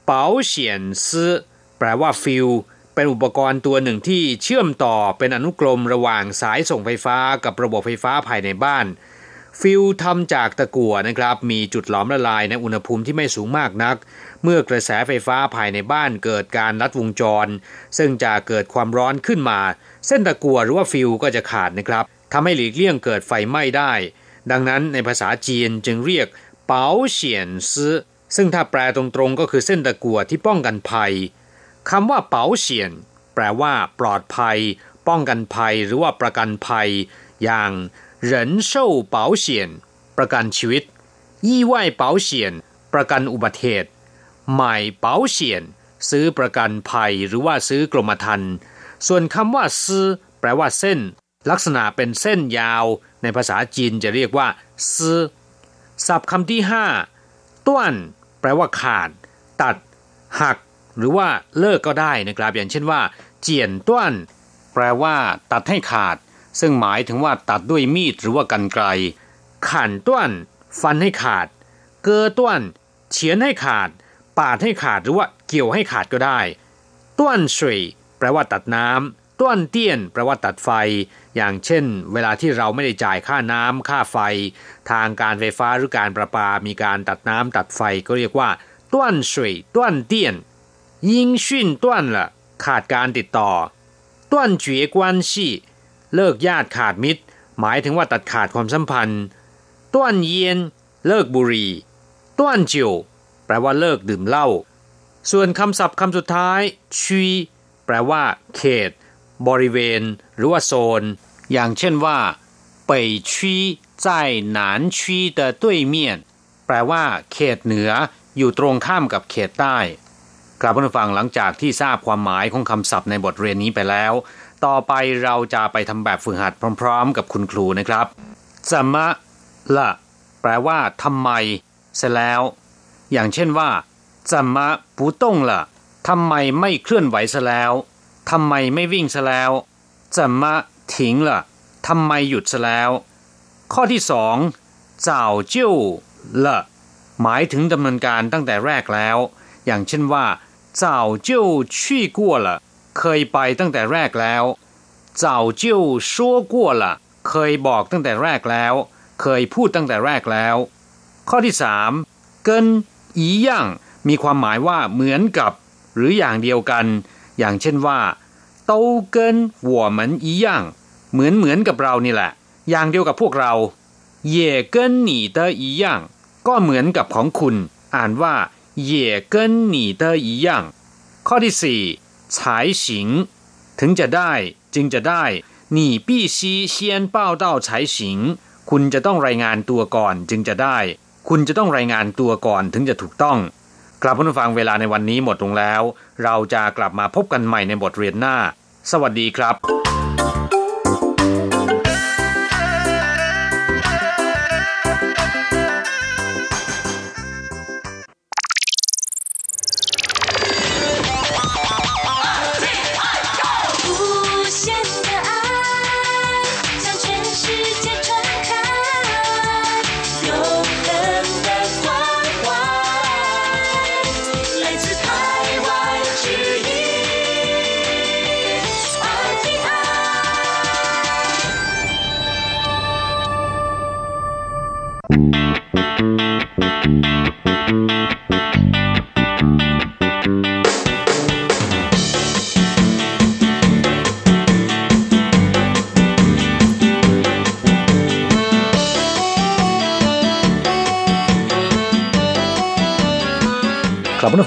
เป๋าเฉียนซื้อแปลว่าฟิลเป็นอุปกรณ์ตัวหนึ่งที่เชื่อมต่อเป็นอนุกรมระหว่างสายส่งไฟฟ้ากับระบบไฟฟ้าภายในบ้าน ฟิวส์ทำจากตะกั่วนะครับ มีจุดหลอมละลายในอุณหภูมิที่ไม่สูงมากนัก เมื่อกระแสไฟฟ้าภายในบ้านเกิดการลัดวงจร ซึ่งจะเกิดความร้อนขึ้นมา เส้นตะกัวหรือว่าฟิวก็จะขาดนะครับทำให้หลีกเลี่ยงเกิดไฟไหม้ได้ ดังนั้นในภาษาจีนจึงเรียกเปาเฉียนซื้อซึ่งถ้าแปลตรงๆก็คือเส้นตะกัวที่ป้องกันภัยคำว่าเปาเฉียนแปลว่าปลอดภัย ป้องกันภัยหรือว่าประกันภัย อย่างเหรินเช่เปาเฉียนประกันชีวิตยี่ไหวเปาเฉียนประกันอุบัติเหตุใหม่เปาเฉียนซื้อประกันภัยหรือว่าซื้อกรมธรรม์ ส่วนคำว่าซื้อแปลว่าเส้น ลักษณะเป็นเส้นยาว ในภาษาจีนจะเรียกว่าซื้อศัพท์คำที่ห้าต้วน แปลว่าขาด ตัด หัก หรือว่าเลิกก็ได้นะครับ อย่างเช่นว่า เจียนต้วน แปลว่า ตัดให้ขาด ซึ่งหมายถึงว่าตัดด้วยมีดหรือว่ากันไกลขันต้วน ฟันให้ขาด เกอต้วนเฉียนให้ขาด ปาดให้ขาดหรือว่าเกี่ยวให้ขาดก็ได้ต้วนสวย แปลว่าตัดน้ำต้วนเตี้ยน แปลว่าตัดไฟ อย่างเช่น เวลาที่เราไม่ได้จ่ายค่าน้ำค่าไฟ ทางการไฟฟ้าหรือการประปา มีการตัดน้ำตัดไฟก็เรียกว่าต้วนสุยต้วนเตี้ยน ยิงชุ่นต้วนละขาดการติดต่อต้วนเจียกวนซี่เลิกญาติขาดมิตร หมายถึงว่าตัดขาดความสัมพันธ์ต้วนเยียน เลิกบุรีต้วนจิวแปลว่าเลิกดื่มเหล้าส่วนคำศัพท์คำสุดท้ายชี แปลว่า เขต บริเวณ หรือว่าโซน อย่างเช่นว่า北区在南区的对面แปลว่า เขตเหนืออยู่ตรงข้ามกับเขตใต้กลับมาฟังหลังจากที่ทราบความหมายของคำศัพท์ในบทเรียนนี้ไปแล้ว ต่อไปเราจะไปทำแบบฝึกหัดพร้อมๆ กับคุณครูนะครับจะมะละแปลว่าทำไมเสร็จแล้ว อย่างเช่นว่าจะมะปูต้งละ ทำไมไม่เคลื่อนไหวซะแล้วทำไมไม่วิ่งซะแล้วจะมาถิงล่ะทำไมหยุดซะแล้ว ข้อที่สองจ่าวเจ้าละหมายถึงดำเนินการตั้งแต่แรกแล้ว อย่างเช่นว่าจ่าวเจ้าชี่กวละเคยไปตั้งแต่แรกแล้วจ่าวเจ้าซัวกวละเคยบอกตั้งแต่แรกแล้ว เคยพูดตั้งแต่แรกแล้ว ข้อที่สามเกินอีย่างมีความหมายว่าเหมือนกับ หรืออย่างเดียวกัน อย่างเช่นว่าโตเกินหัวเหมือนอีย่างเหมือนเหมือนกับเรานี่แหละ อย่างเดียวกับพวกเราเย่เกินหนีเตออีย่างก็เหมือนกับของคุณ อ่านว่าเย่เกินหนีเตออีย่างข้อที่สี่ฉายสิงถึงจะได้จึงจะได้你必须先报道才行คุณจะต้องรายงานตัวก่อนจึงจะได้ คุณจะต้องรายงานตัวก่อนถึงจะถูกต้อง กลับผู้ฟังเวลาในวันนี้หมดลงแล้ว เราจะกลับมาพบกันใหม่ในบทเรียนหน้า สวัสดีครับ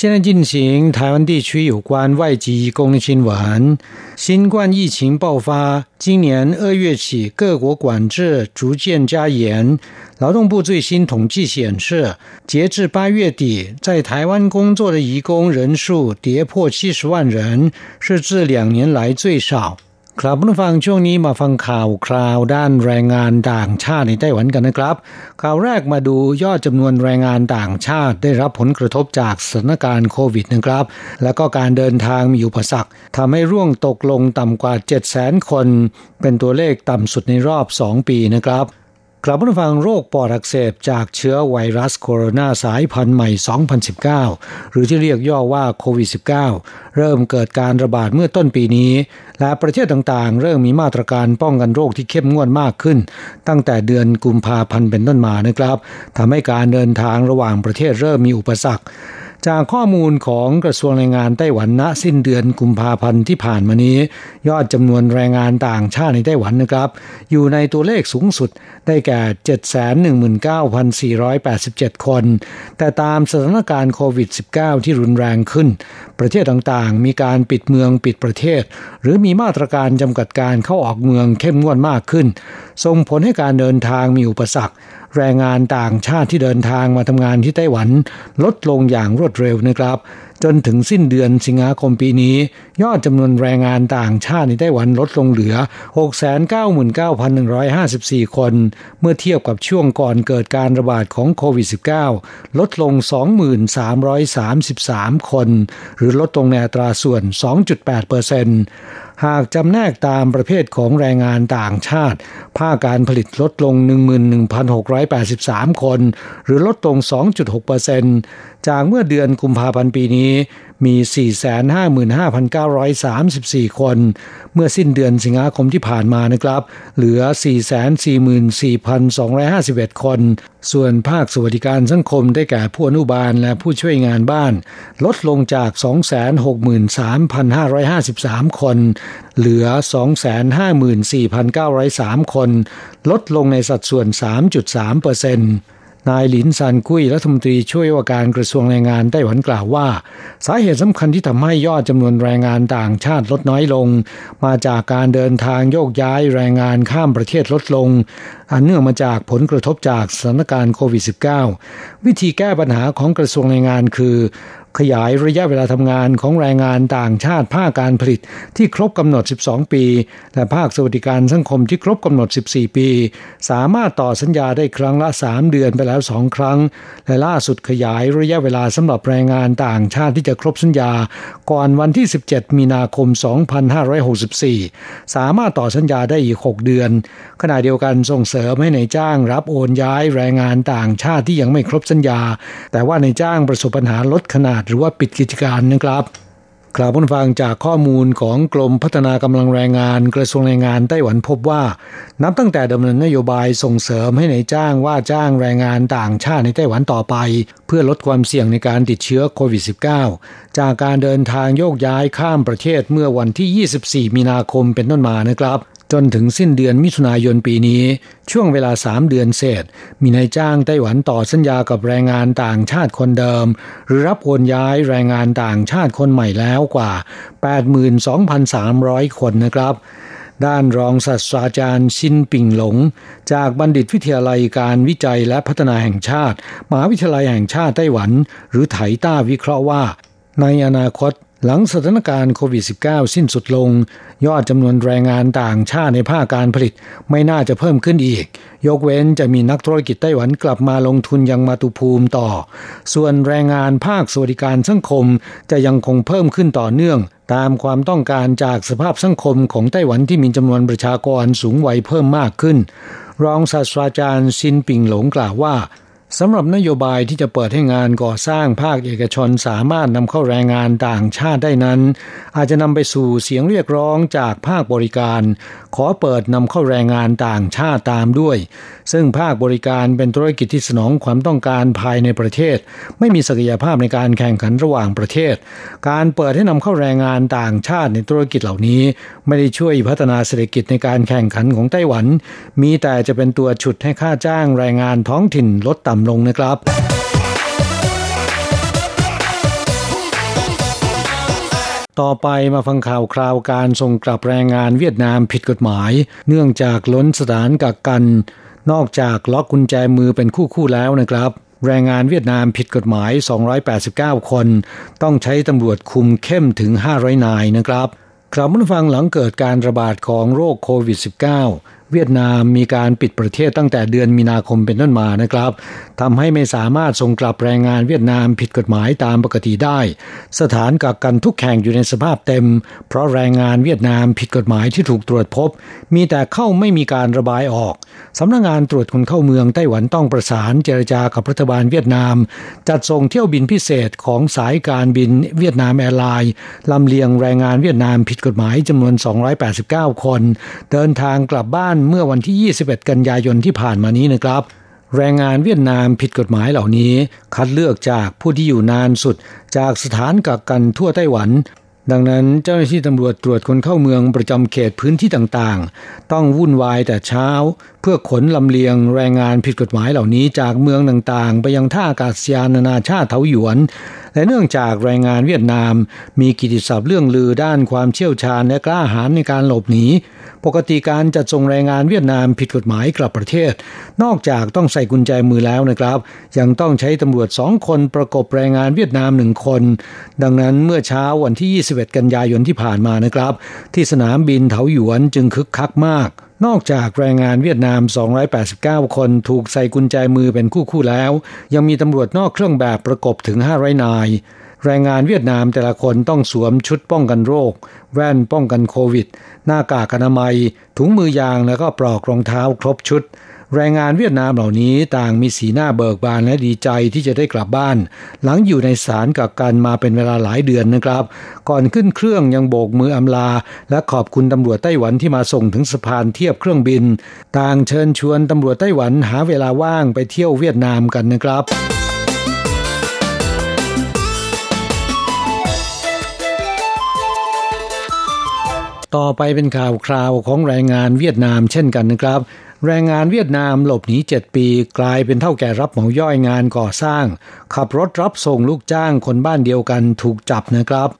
现在进行台湾地区有关外籍移工的新闻。新冠疫情爆发，今年二月起，各国管制逐渐加严。劳动部最新统计显示，截至八月底，在台湾工作的移工人数跌破七十万人，是自两年来最少。 ครับผู้ฟังช่วงนี้มาฟังข่าวคราวด้านแรงงานต่างชาติในไต้หวันกันนะครับ ข่าวแรกมาดูยอดจำนวนแรงงานต่างชาติได้รับผลกระทบจากสถานการณ์โควิดนะครับ และก็การเดินทางมีอุปสรรคทำให้ร่วงตกลงต่ำกว่า 7 0 0 0 0 0 คน เป็นตัวเลขต่ำสุดในรอบ 2 ปีนะครับ กลับมาฟังโรคปอดอักเสบจากเชื้อไวรัสโคโรนาสายพันธุ์ใหม่ 2019 หรือที่เรียกย่อว่าโควิด -19 เริ่มเกิดการระบาดเมื่อต้นปีนี้ และประเทศต่างๆ เริ่มมีมาตรการป้องกันโรคที่เข้มงวดมากขึ้น ตั้งแต่เดือนกุมภาพันธ์เป็นต้นมานะครับทำให้การเดินทางระหว่างประเทศเริ่มมีอุปสรรค จากข้อมูลของกระทรวงแรงงานไต้หวันณสิ้นเดือนกุมภาพันธ์ที่ผ่านมานี้ ยอดจำนวนแรงงานต่างชาติในไต้หวันนะครับ อยู่ในตัวเลขสูงสุดได้แก่ 719,487 คน แต่ตามสถานการณ์โควิด -19 ที่รุนแรงขึ้น ประเทศต่างๆ มีการปิดเมืองปิดประเทศ หรือมีมาตรการจำกัดการเข้าออกเมืองเข้มงวดมากขึ้น ส่งผลให้การเดินทางมีอุปสรรคแรงงานต่างชาติที่เดินทางมาทำงานที่ไต้หวัน ลดลงอย่างรวดเร็วนะครับ จนถึงสิ้นเดือนสิงหาคมปีนี้ ยอดจำนวนแรงงานต่างชาติในไต้หวันลดลงเหลือ 699,154 คน เมื่อเทียบกับช่วงก่อนเกิดการระบาดของโควิด -19 ลดลง 2333คน หรือลดลงในอัตราส่วน 2.8%เปอร์เซ็นต์ หากจำแนกตามประเภทของแรงงานต่างชาติ ภาคการผลิตลดลง 11,683 คน หรือลดลง 2.6%จากเมื่อเดือนกุมภาพันธ์ปีนี้มี 455,934 คน เมื่อสิ้นเดือนสิงหาคมที่ผ่านมานะครับ เหลือ 444,251 คน ส่วนภาคสวัสดิการสังคมได้แก่ผู้อนุบาลและผู้ช่วยงานบ้าน ลดลงจาก 263,553 คน เหลือ 254,903 คน ลดลงในสัดส่วน 3.3%เปอร์เซ็นต์ นายหลินซันกุ้ยรัฐมนตรีช่วยว่าการกระทรวงแรงงานไต้หวันกล่าวว่า สาเหตุสำคัญที่ทำให้ยอดจำนวนแรงงานต่างชาติลดน้อยลง มาจากการเดินทางโยกย้ายแรงงานข้ามประเทศลดลง อันเนื่องมาจากผลกระทบจากสถานการณ์โควิด -19 วิธีแก้ปัญหาของกระทรวงแรงงานคือ ขยายระยะเวลาทำงานของแรงงานต่างชาติภาคการผลิตที่ครบกำหนด 12 ปี และภาคสวัสดิการสังคมที่ครบกำหนด 14 ปี สามารถต่อสัญญาได้ครั้งละ 3 เดือนไปแล้ว 2 ครั้ง และล่าสุดขยายระยะเวลาสำหรับแรงงานต่างชาติที่จะครบสัญญา ก่อนวันที่ 17 มีนาคม 2564 สามารถต่อสัญญาได้อีก 6 เดือน ขณะเดียวกันส่งเสริมให้ในจ้างรับโอนย้ายแรงงานต่างชาติที่ยังไม่ครบสัญญา แต่ว่าในจ้างประสบปัญหาลดขนาดหรือว่าปิดกิจการนะครับกล่าวพ้นฟังจากข้อมูลของกรมพัฒนากำลังแรงงานกระทรวงแรงงานไต้หวันพบว่า นับตั้งแต่ดำเนินนโยบายส่งเสริมให้ในจ้างว่าจ้างแรงงานต่างชาติในไต้หวันต่อไป เพื่อลดความเสี่ยงในการติดเชื้อโควิด -19 จากการเดินทางโยกย้ายข้ามประเทศเมื่อวันที่ 24 มีนาคมเป็นต้นมานะครับ จนถึงสิ้นเดือนมิถุนายนปีนี้ ช่วงเวลา 3 เดือนเศษ มีนายจ้างไต้หวันต่อสัญญากับแรงงานต่างชาติคนเดิม หรือรับโอนย้ายแรงงานต่างชาติคนใหม่แล้วกว่า 82,300 คนนะครับ ด้านรองศาสตราจารย์ชินปิงหลง จากบัณฑิตวิทยาลัยการวิจัยและพัฒนาแห่งชาติมหาวิทยาลัยแห่งชาติไต้หวัน หรือไถต้าวิเคราะห์ว่า ในอนาคต หลังสถานการณ์โควิด -19 สิ้นสุดลง ยอดจำนวนแรงงานต่างชาติในภาคการผลิตไม่น่าจะเพิ่มขึ้นอีก ยกเว้นจะมีนักธุรกิจไต้หวันกลับมาลงทุนยังมาตุภูมิต่อ ส่วนแรงงานภาคสวัสดิการสังคมจะยังคงเพิ่มขึ้นต่อเนื่อง ตามความต้องการจากสภาพสังคมของไต้หวันที่มีจำนวนประชากรสูงวัยเพิ่มมากขึ้น รองศาสตราจารย์ซินปิงหลงกล่าวว่า สำหรับนโยบายที่จะเปิดให้งานก่อสร้างภาคเอกชนสามารถนำเข้าแรงงานต่างชาติได้นั้น อาจจะนำไปสู่เสียงเรียกร้องจากภาคบริการ ขอเปิดนำเข้าแรงงานต่างชาติตามด้วย ซึ่งภาคบริการเป็นธุรกิจที่สนองความต้องการภายในประเทศ ไม่มีศักยภาพในการแข่งขันระหว่างประเทศ การเปิดให้นำเข้าแรงงานต่างชาติในธุรกิจเหล่านี้ ไม่ได้ช่วยพัฒนาเศรษฐกิจในการแข่งขันของไต้หวัน มีแต่จะเป็นตัวฉุดให้ค่าจ้างแรงงานท้องถิ่นลดต่ำลงนะครับต่อไปมาฟังข่าวคราวการส่งกลับแรงงานเวียดนามผิดกฎหมาย เนื่องจากล้นสถานกักกัน นอกจากล็อกกุญแจมือเป็นคู่คู่แล้วนะครับ แรงงานเวียดนามผิดกฎหมาย 289 คน ต้องใช้ตำรวจคุมเข้มถึง 500 นายนะครับครับผู้ฟังหลังเกิดการระบาดของโรคโควิด -19 เวียดนามมีการปิดประเทศตั้งแต่เดือนมีนาคมเป็นต้นมานะครับทำให้ไม่สามารถส่งกลับแรงงานเวียดนามผิดกฎหมายตามปกติได้ สถานกักกันทุกแห่งอยู่ในสภาพเต็ม เพราะแรงงานเวียดนามผิดกฎหมายที่ถูกตรวจพบ มีแต่เข้าไม่มีการระบายออกสำนักงานตรวจคนเข้าเมืองไต้หวันต้องประสานเจรจากับรัฐบาลเวียดนาม จัดส่งเที่ยวบินพิเศษของสายการบินเวียดนามแอร์ไลน์ลำเลียงแรงงานเวียดนามผิดกฎหมายจำนวน 289 คน เดินทางกลับบ้านเมื่อวันที่ 21 กันยายนที่ผ่านมานี้นะครับ แรงงานเวียดนามผิดกฎหมายเหล่านี้ คัดเลือกจากผู้ที่อยู่นานสุด จากสถานกักกันทั่วไต้หวัน ดังนั้นเจ้าหน้าที่ตำรวจตรวจคนเข้าเมืองประจำเขตพื้นที่ต่างๆ ต้องวุ่นวายแต่เช้า เพื่อขนลำเลียงแรงงานผิดกฎหมายเหล่านี้จากเมืองต่างๆ ไปยังท่าอากาศยานนานาชาติเทาหยวนและเนื่องจากแรงงานเวียดนาม มีกิติศัพท์เรื่องลือด้านความเชี่ยวชาญและกล้าหาญในการหลบหนี ปกติการจัดส่งแรงงานเวียดนามผิดกฎหมายกลับประเทศ นอกจากต้องใส่กุญแจมือแล้วนะครับ ยังต้องใช้ตำรวจสองคนประกบแรงงานเวียดนามหนึ่งคน ดังนั้นเมื่อเช้าวันที่ 21 กันยายนที่ผ่านมานะครับ ที่สนามบินเถาหยวนจึงคึกคักมาก นอกจากแรงงานเวียดนาม 289 คนถูกใส่กุญแจมือเป็นคู่คู่แล้ว ยังมีตำรวจนอกเครื่องแบบประกบถึง 500 นาย แรงงานเวียดนามแต่ละคนต้องสวมชุดป้องกันโรค แว่นป้องกันโควิด หน้ากากอนามัย ถุงมือยางแล้วก็ปลอกรองเท้าครบชุด แรงงานเวียดนามเหล่านี้ต่างมีสีหน้าเบิกบานและดีใจที่จะได้กลับบ้าน หลังอยู่ในศาลกักกันมาเป็นเวลาหลายเดือนนะครับ ก่อนขึ้นเครื่องยังโบกมืออำลา และขอบคุณตำรวจไต้หวันที่มาส่งถึงสะพานเทียบเครื่องบิน ต่างเชิญชวนตำรวจไต้หวันหาเวลาว่างไปเที่ยวเวียดนามกันนะครับต่อไปเป็นข่าวคราวของแรงงานเวียดนามเช่นกันนะครับ แรงงานเวียดนามหลบหนี 7 ปี กลายเป็นเท่าแก่รับเหมาย่อยงานก่อสร้าง ขับรถรับส่งลูกจ้างคนบ้านเดียวกันถูกจับนะครับ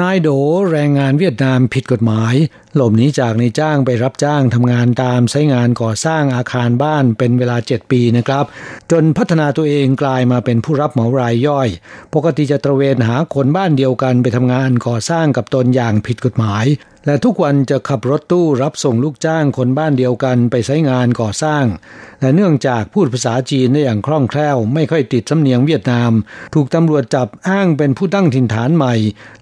นายโดแรงงานเวียดนามผิดกฎหมาย หลบหนีจากในจ้างไปรับจ้างทำงานตามใช้งานก่อสร้างอาคารบ้านเป็นเวลา 7 ปีนะครับ จนพัฒนาตัวเองกลายมาเป็นผู้รับเหมารายย่อย ปกติจะตระเวนหาคนบ้านเดียวกันไปทำงานก่อสร้างกับตนอย่างผิดกฎหมาย และทุกวันจะขับรถตู้รับส่งลูกจ้างคนบ้านเดียวกันไปใช้งานก่อสร้าง และเนื่องจากพูดภาษาจีนได้อย่างคล่องแคล่ว ไม่ค่อยติดสำเนียงเวียดนาม ถูกตำรวจจับอ้างเป็นผู้ตั้งถิ่นฐานใหม่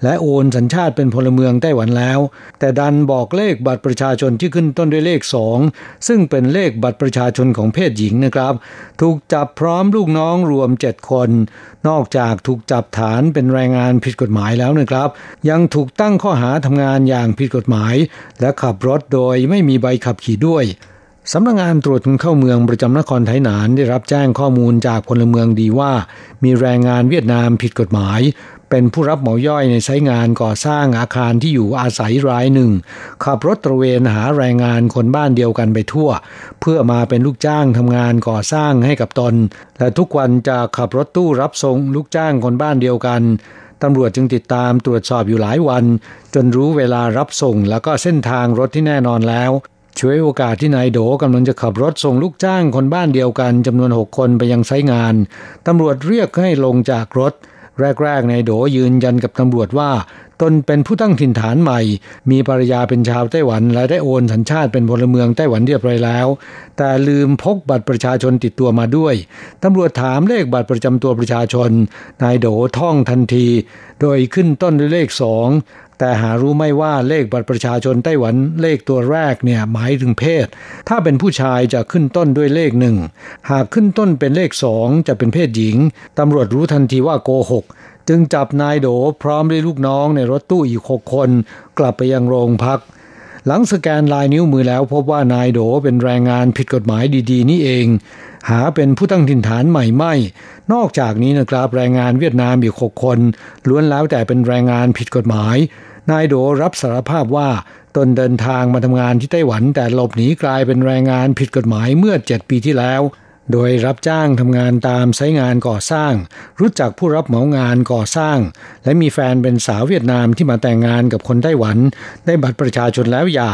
และโอนสัญชาติเป็นพลเมืองไต้หวันแล้ว แต่ดันบอกเลขบัตรประชาชนที่ขึ้นต้นด้วยเลขสองซึ่งเป็นเลขบัตรประชาชนของเพศหญิงนะครับ ถูกจับพร้อมลูกน้องรวมเจ็ดคน นอกจากถูกจับฐานเป็นแรงงานผิดกฎหมายแล้วนะครับ ยังถูกตั้งข้อหาทำงานอย่างผิดกฎหมาย และขับรถโดยไม่มีใบขับขี่ด้วยสำนักงงานตรวจคนเข้าเมืองประจำนครไทยนานได้รับแจ้งข้อมูลจากพลเมืองดีว่า มีแรงงานเวียดนามผิดกฎหมาย เป็นผู้รับเหมาย่อยในใช้งานก่อสร้างอาคารที่อยู่อาศัยรายหนึ่ง ขับรถตระเวนหาแรงงานคนบ้านเดียวกันไปทั่ว เพื่อมาเป็นลูกจ้างทำงานก่อสร้างให้กับตน และทุกวันจะขับรถตู้รับส่งลูกจ้างคนบ้านเดียวกัน ตำรวจจึงติดตามตรวจสอบอยู่หลายวัน จนรู้เวลารับส่งแล้วก็เส้นทางรถที่แน่นอนแล้วช่วยโอกาสที่นายโดกำลังจะขับรถส่งลูกจ้างคนบ้านเดียวกันจำนวนหกคนไปยังไซงาน ตำรวจเรียกให้ลงจากรถ แรกๆนายโดยืนยันกับตำรวจว่าตนเป็นผู้ตั้งถิ่นฐานใหม่ มีภรรยาเป็นชาวไต้หวัน และได้โอนสัญชาติเป็นพลเมืองไต้หวันเรียบร้อยแล้ว แต่ลืมพกบัตรประชาชนติดตัวมาด้วยตำรวจถามเลขบัตรประจำตัวประชาชน นายโดท่องทันที โดยขึ้นต้นด้วยเลขสองแต่หารู้ไม่ว่าเลขบัตรประชาชนไต้หวันเลขตัวแรกเนี่ยหมายถึงเพศ ถ้าเป็นผู้ชายจะขึ้นต้นด้วยเลขหนึ่ง หากขึ้นต้นเป็นเลขสองจะเป็นเพศหญิง ตำรวจรู้ทันทีว่าโกหก จึงจับนายโดพร้อมด้วยลูกน้องในรถตู้อีกหกคน กลับไปยังโรงพัก หลังสแกนลายนิ้วมือแล้วพบว่านายโดเป็นแรงงานผิดกฎหมายดีๆ นี่เอง หาเป็นผู้ตั้งถิ่นฐานใหม่ไม่ นอกจากนี้นะครับแรงงานเวียดนามอีกหกคน ล้วนแล้วแต่เป็นแรงงานผิดกฎหมาย นายโดรับสารภาพว่าตนเดินทางมาทำงานที่ไต้หวันแต่หลบหนีกลายเป็นแรงงานผิดกฎหมายเมื่อเจ็ดปีที่แล้ว โดยรับจ้างทำงานตามไซงานก่อสร้าง รู้จักผู้รับเหมางานก่อสร้าง และมีแฟนเป็นสาวเวียดนามที่มาแต่งงานกับคนไต้หวัน ได้บัตรประชาชนแล้วอย่า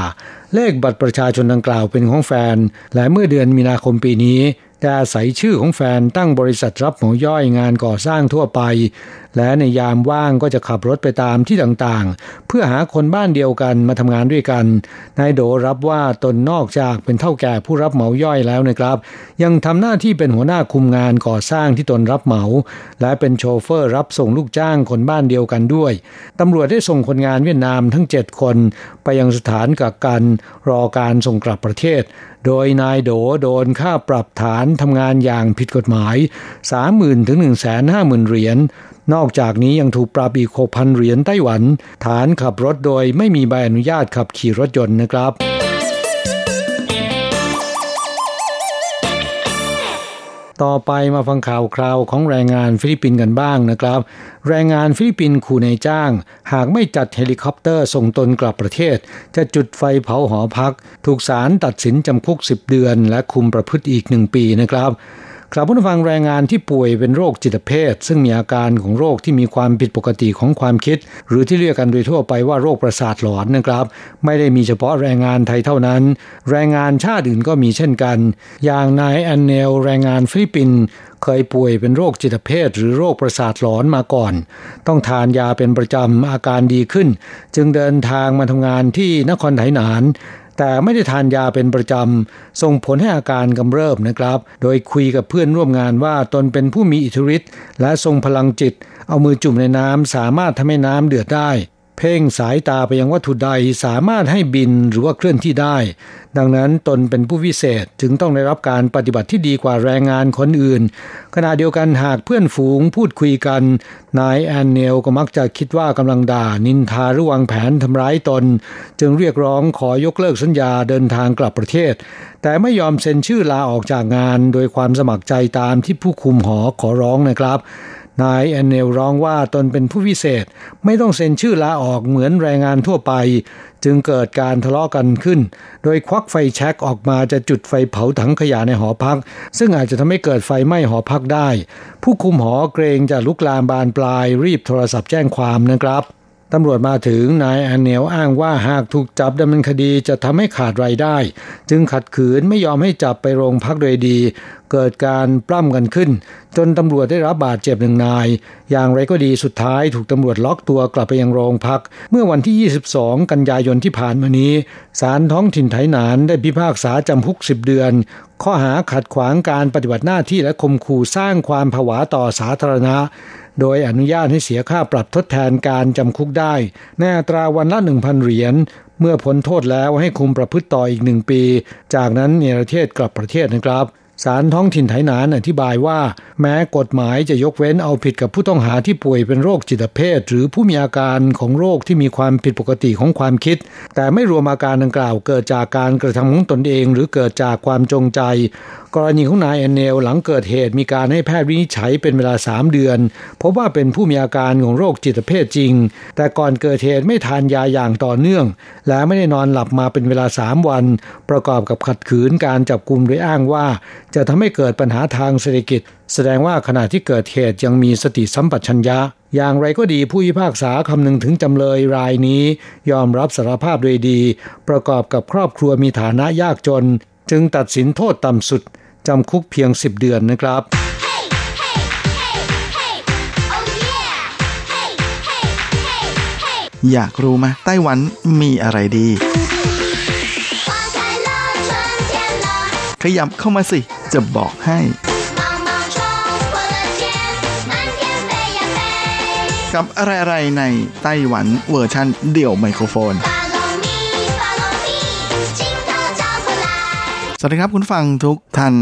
เลขบัตรประชาชนดังกล่าวเป็นของแฟน และเมื่อเดือนมีนาคมปีนี้ แต่อาศัยชื่อของแฟนตั้งบริษัทรับเหมาย่อยงานก่อสร้างทั่วไป และในยามว่างก็จะขับรถไปตามที่ต่างๆ เพื่อหาคนบ้านเดียวกันมาทำงานด้วยกัน นายโดรับว่าตนนอกจากเป็นเท่าแก่ผู้รับเหมาย่อยแล้วนะครับ ยังทำหน้าที่เป็นหัวหน้าคุมงานก่อสร้างที่ตนรับเหมา และเป็นโชเฟอร์รับส่งลูกจ้างคนบ้านเดียวกันด้วยตำรวจได้ส่งคนงานเวียดนามทั้ง 7 คน ไปยังสถานกักกันรอการส่งกลับประเทศ โดยนายโดโดนค่าปรับฐานทำงานอย่างผิดกฎหมาย 30,000ถึง150,000 เหรียญ นอกจากนี้ยังถูกปรับอีก 6,000 เหรียญไต้หวัน ฐานขับรถโดยไม่มีใบอนุญาตขับขี่รถยนต์นะครับ ต่อไปมาฟังข่าวคราวของแรงงานฟิลิปปินส์กันบ้างนะครับ แรงงานฟิลิปปินส์ขู่นายจ้าง หากไม่จัดเฮลิคอปเตอร์ส่งตนกลับประเทศ จะจุดไฟเผาหอพัก ถูกศาลตัดสินจำคุก 10 เดือน และคุมประพฤติอีกหนึ่งปีนะครับ ครับผู้ฟังแรงงานที่ป่วยเป็นโรคจิตเภท ซึ่งมีอาการของโรคที่มีความผิดปกติของความคิด หรือที่เรียกกันโดยทั่วไปว่าโรคประสาทหลอนนะครับ ไม่ได้มีเฉพาะแรงงานไทยเท่านั้น แรงงานชาติอื่นก็มีเช่นกัน อย่างนายแอนเนลแรงงานฟิลิปปินส์เคยป่วยเป็นโรคจิตเภท หรือโรคประสาทหลอนมาก่อน ต้องทานยาเป็นประจำอาการดีขึ้น จึงเดินทางมาทำงานที่นครไถหนาน แต่ไม่ได้ทานยาเป็นประจำ ส่งผลให้อาการกำเริบนะครับ โดยคุยกับเพื่อนร่วมงานว่าตนเป็นผู้มีอิทธิฤทธิ์และทรงพลังจิต เอามือจุ่มในน้ำสามารถทำให้น้ำเดือดได้ เพ่งสายตาไปยังวัตถุใดสามารถให้บินหรือว่าเคลื่อนที่ได้ ดังนั้นตนเป็นผู้วิเศษจึงต้องได้รับการปฏิบัติที่ดีกว่าแรงงานคนอื่น ขณะเดียวกันหากเพื่อนฝูงพูดคุยกัน นายแอนเนลก็มักจะคิดว่ากำลังด่านินทาหรือวางแผนทำร้ายตน จึงเรียกร้องขอยกเลิกสัญญาเดินทางกลับประเทศ แต่ไม่ยอมเซ็นชื่อลาออกจากงาน โดยความสมัครใจตามที่ผู้คุมหอขอร้องนะครับ นายแอนเนลร้องว่าตนเป็นผู้พิเศษ ไม่ต้องเซ็นชื่อลาออกเหมือนแรงงานทั่วไป จึงเกิดการทะเลาะกันขึ้น โดยควักไฟแช็กออกมาจะจุดไฟเผาถังขยะในหอพัก ซึ่งอาจจะทำให้เกิดไฟไหม้หอพักได้ ผู้คุมหอเกรงจะลุกลามบานปลายรีบโทรศัพท์แจ้งความนะครับ ตำรวจมาถึงนายอันเนลอ้างว่าหากถูกจับดำเนินคดีจะทำให้ขาดรายได้ จึงขัดขืนไม่ยอมให้จับไปโรงพักโดยดี เกิดการปล้ำกันขึ้น จนตำรวจได้รับบาดเจ็บหนึ่งนาย อย่างไรก็ดีสุดท้ายถูกตำรวจล็อกตัวกลับไปยังโรงพัก เมื่อวันที่ 22 กันยายนที่ผ่านมานี้ศาลท้องถิ่นไถหนานได้พิพากษาจำคุก 10 เดือน ข้อหาขัดขวางการปฏิบัติหน้าที่และข่มขู่สร้างความผวาต่อสาธารณะ โดยอนุญาตให้เสียค่าปรับทดแทนการจำคุกได้แน่ตราวันละ 1,000 เหรียญ เมื่อพ้นโทษแล้วให้คุมประพฤติต่ออีกหนึ่งปี จากนั้นเนรเทศกลับประเทศนะครับศาลท้องถิ่นไถนานอธิบายว่า แม้กฎหมายจะยกเว้นเอาผิดกับผู้ต้องหาที่ป่วยเป็นโรคจิตเภท หรือผู้มีอาการของโรคที่มีความผิดปกติของความคิด แต่ไม่รวมอาการดังกล่าวเกิดจากการกระทำของตนเอง หรือเกิดจากความจงใจกรณีของนายแอนเนลหลังเกิดเหตุมีการให้แพทย์วินิจฉัยเป็นเวลา 3 เดือน พบว่าเป็นผู้มีอาการของโรคจิตเภทจริง แต่ก่อนเกิดเหตุไม่ทานยาอย่างต่อเนื่อง และไม่ได้นอนหลับมาเป็นเวลา 3 วัน ประกอบกับขัดขืนการจับกลุมโดยอ้างว่า จะทำให้เกิดปัญหาทางเศรษฐกิจ แสดงว่าขณะที่เกิดเหตุยังมีสติสัมปชัญญะ อย่างไรก็ดีผู้พิพากษาคำนึงถึงจำเลยรายนี้ ยอมรับสารภาพโดยดี ประกอบกับครอบครัวมีฐานะยากจน จึงตัดสินโทษต่ำสุด จำคุกเพียง 10 เดือนนะครับ อยากรู้ไหมไต้หวันมีอะไรดี ขยับเข้ามาสิ จะบอกให้กับอะไรๆในไต้หวันเวอร์ชันเดี่ยวไมโครโฟน สวัสดีครับคุณฟังทุกท่าน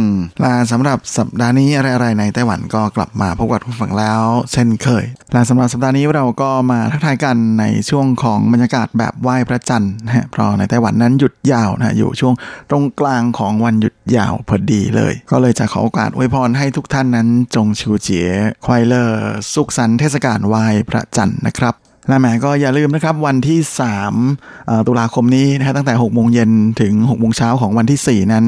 ลาสำหรับสัปดาห์นี้อะไรๆในไต้หวันก็กลับมาพบกับคุณฟังแล้ว เช่นเคยลาสำหรับสัปดาห์นี้เราก็มาทักทายกันในช่วงของบรรยากาศแบบไหว้พระจันทร์นะฮะเพราะในไต้หวันนั้นหยุดยาวนะอยู่ช่วงตรงกลางของวันหยุดยาวพอดีเลย ก็เลยจะขอโอกาสอวยพรให้ทุกท่านนั้นจงชูเจียควายเลอร์สุขสันต์เทศกาลไหว้พระจันทร์นะครับ และแหมก็อย่าลืมนะครับวันที่3ตุลาคมนี้นะฮะตั้งแต่6โมงเย็นถึง6โมงเช้าของวันที่ 4 นั้น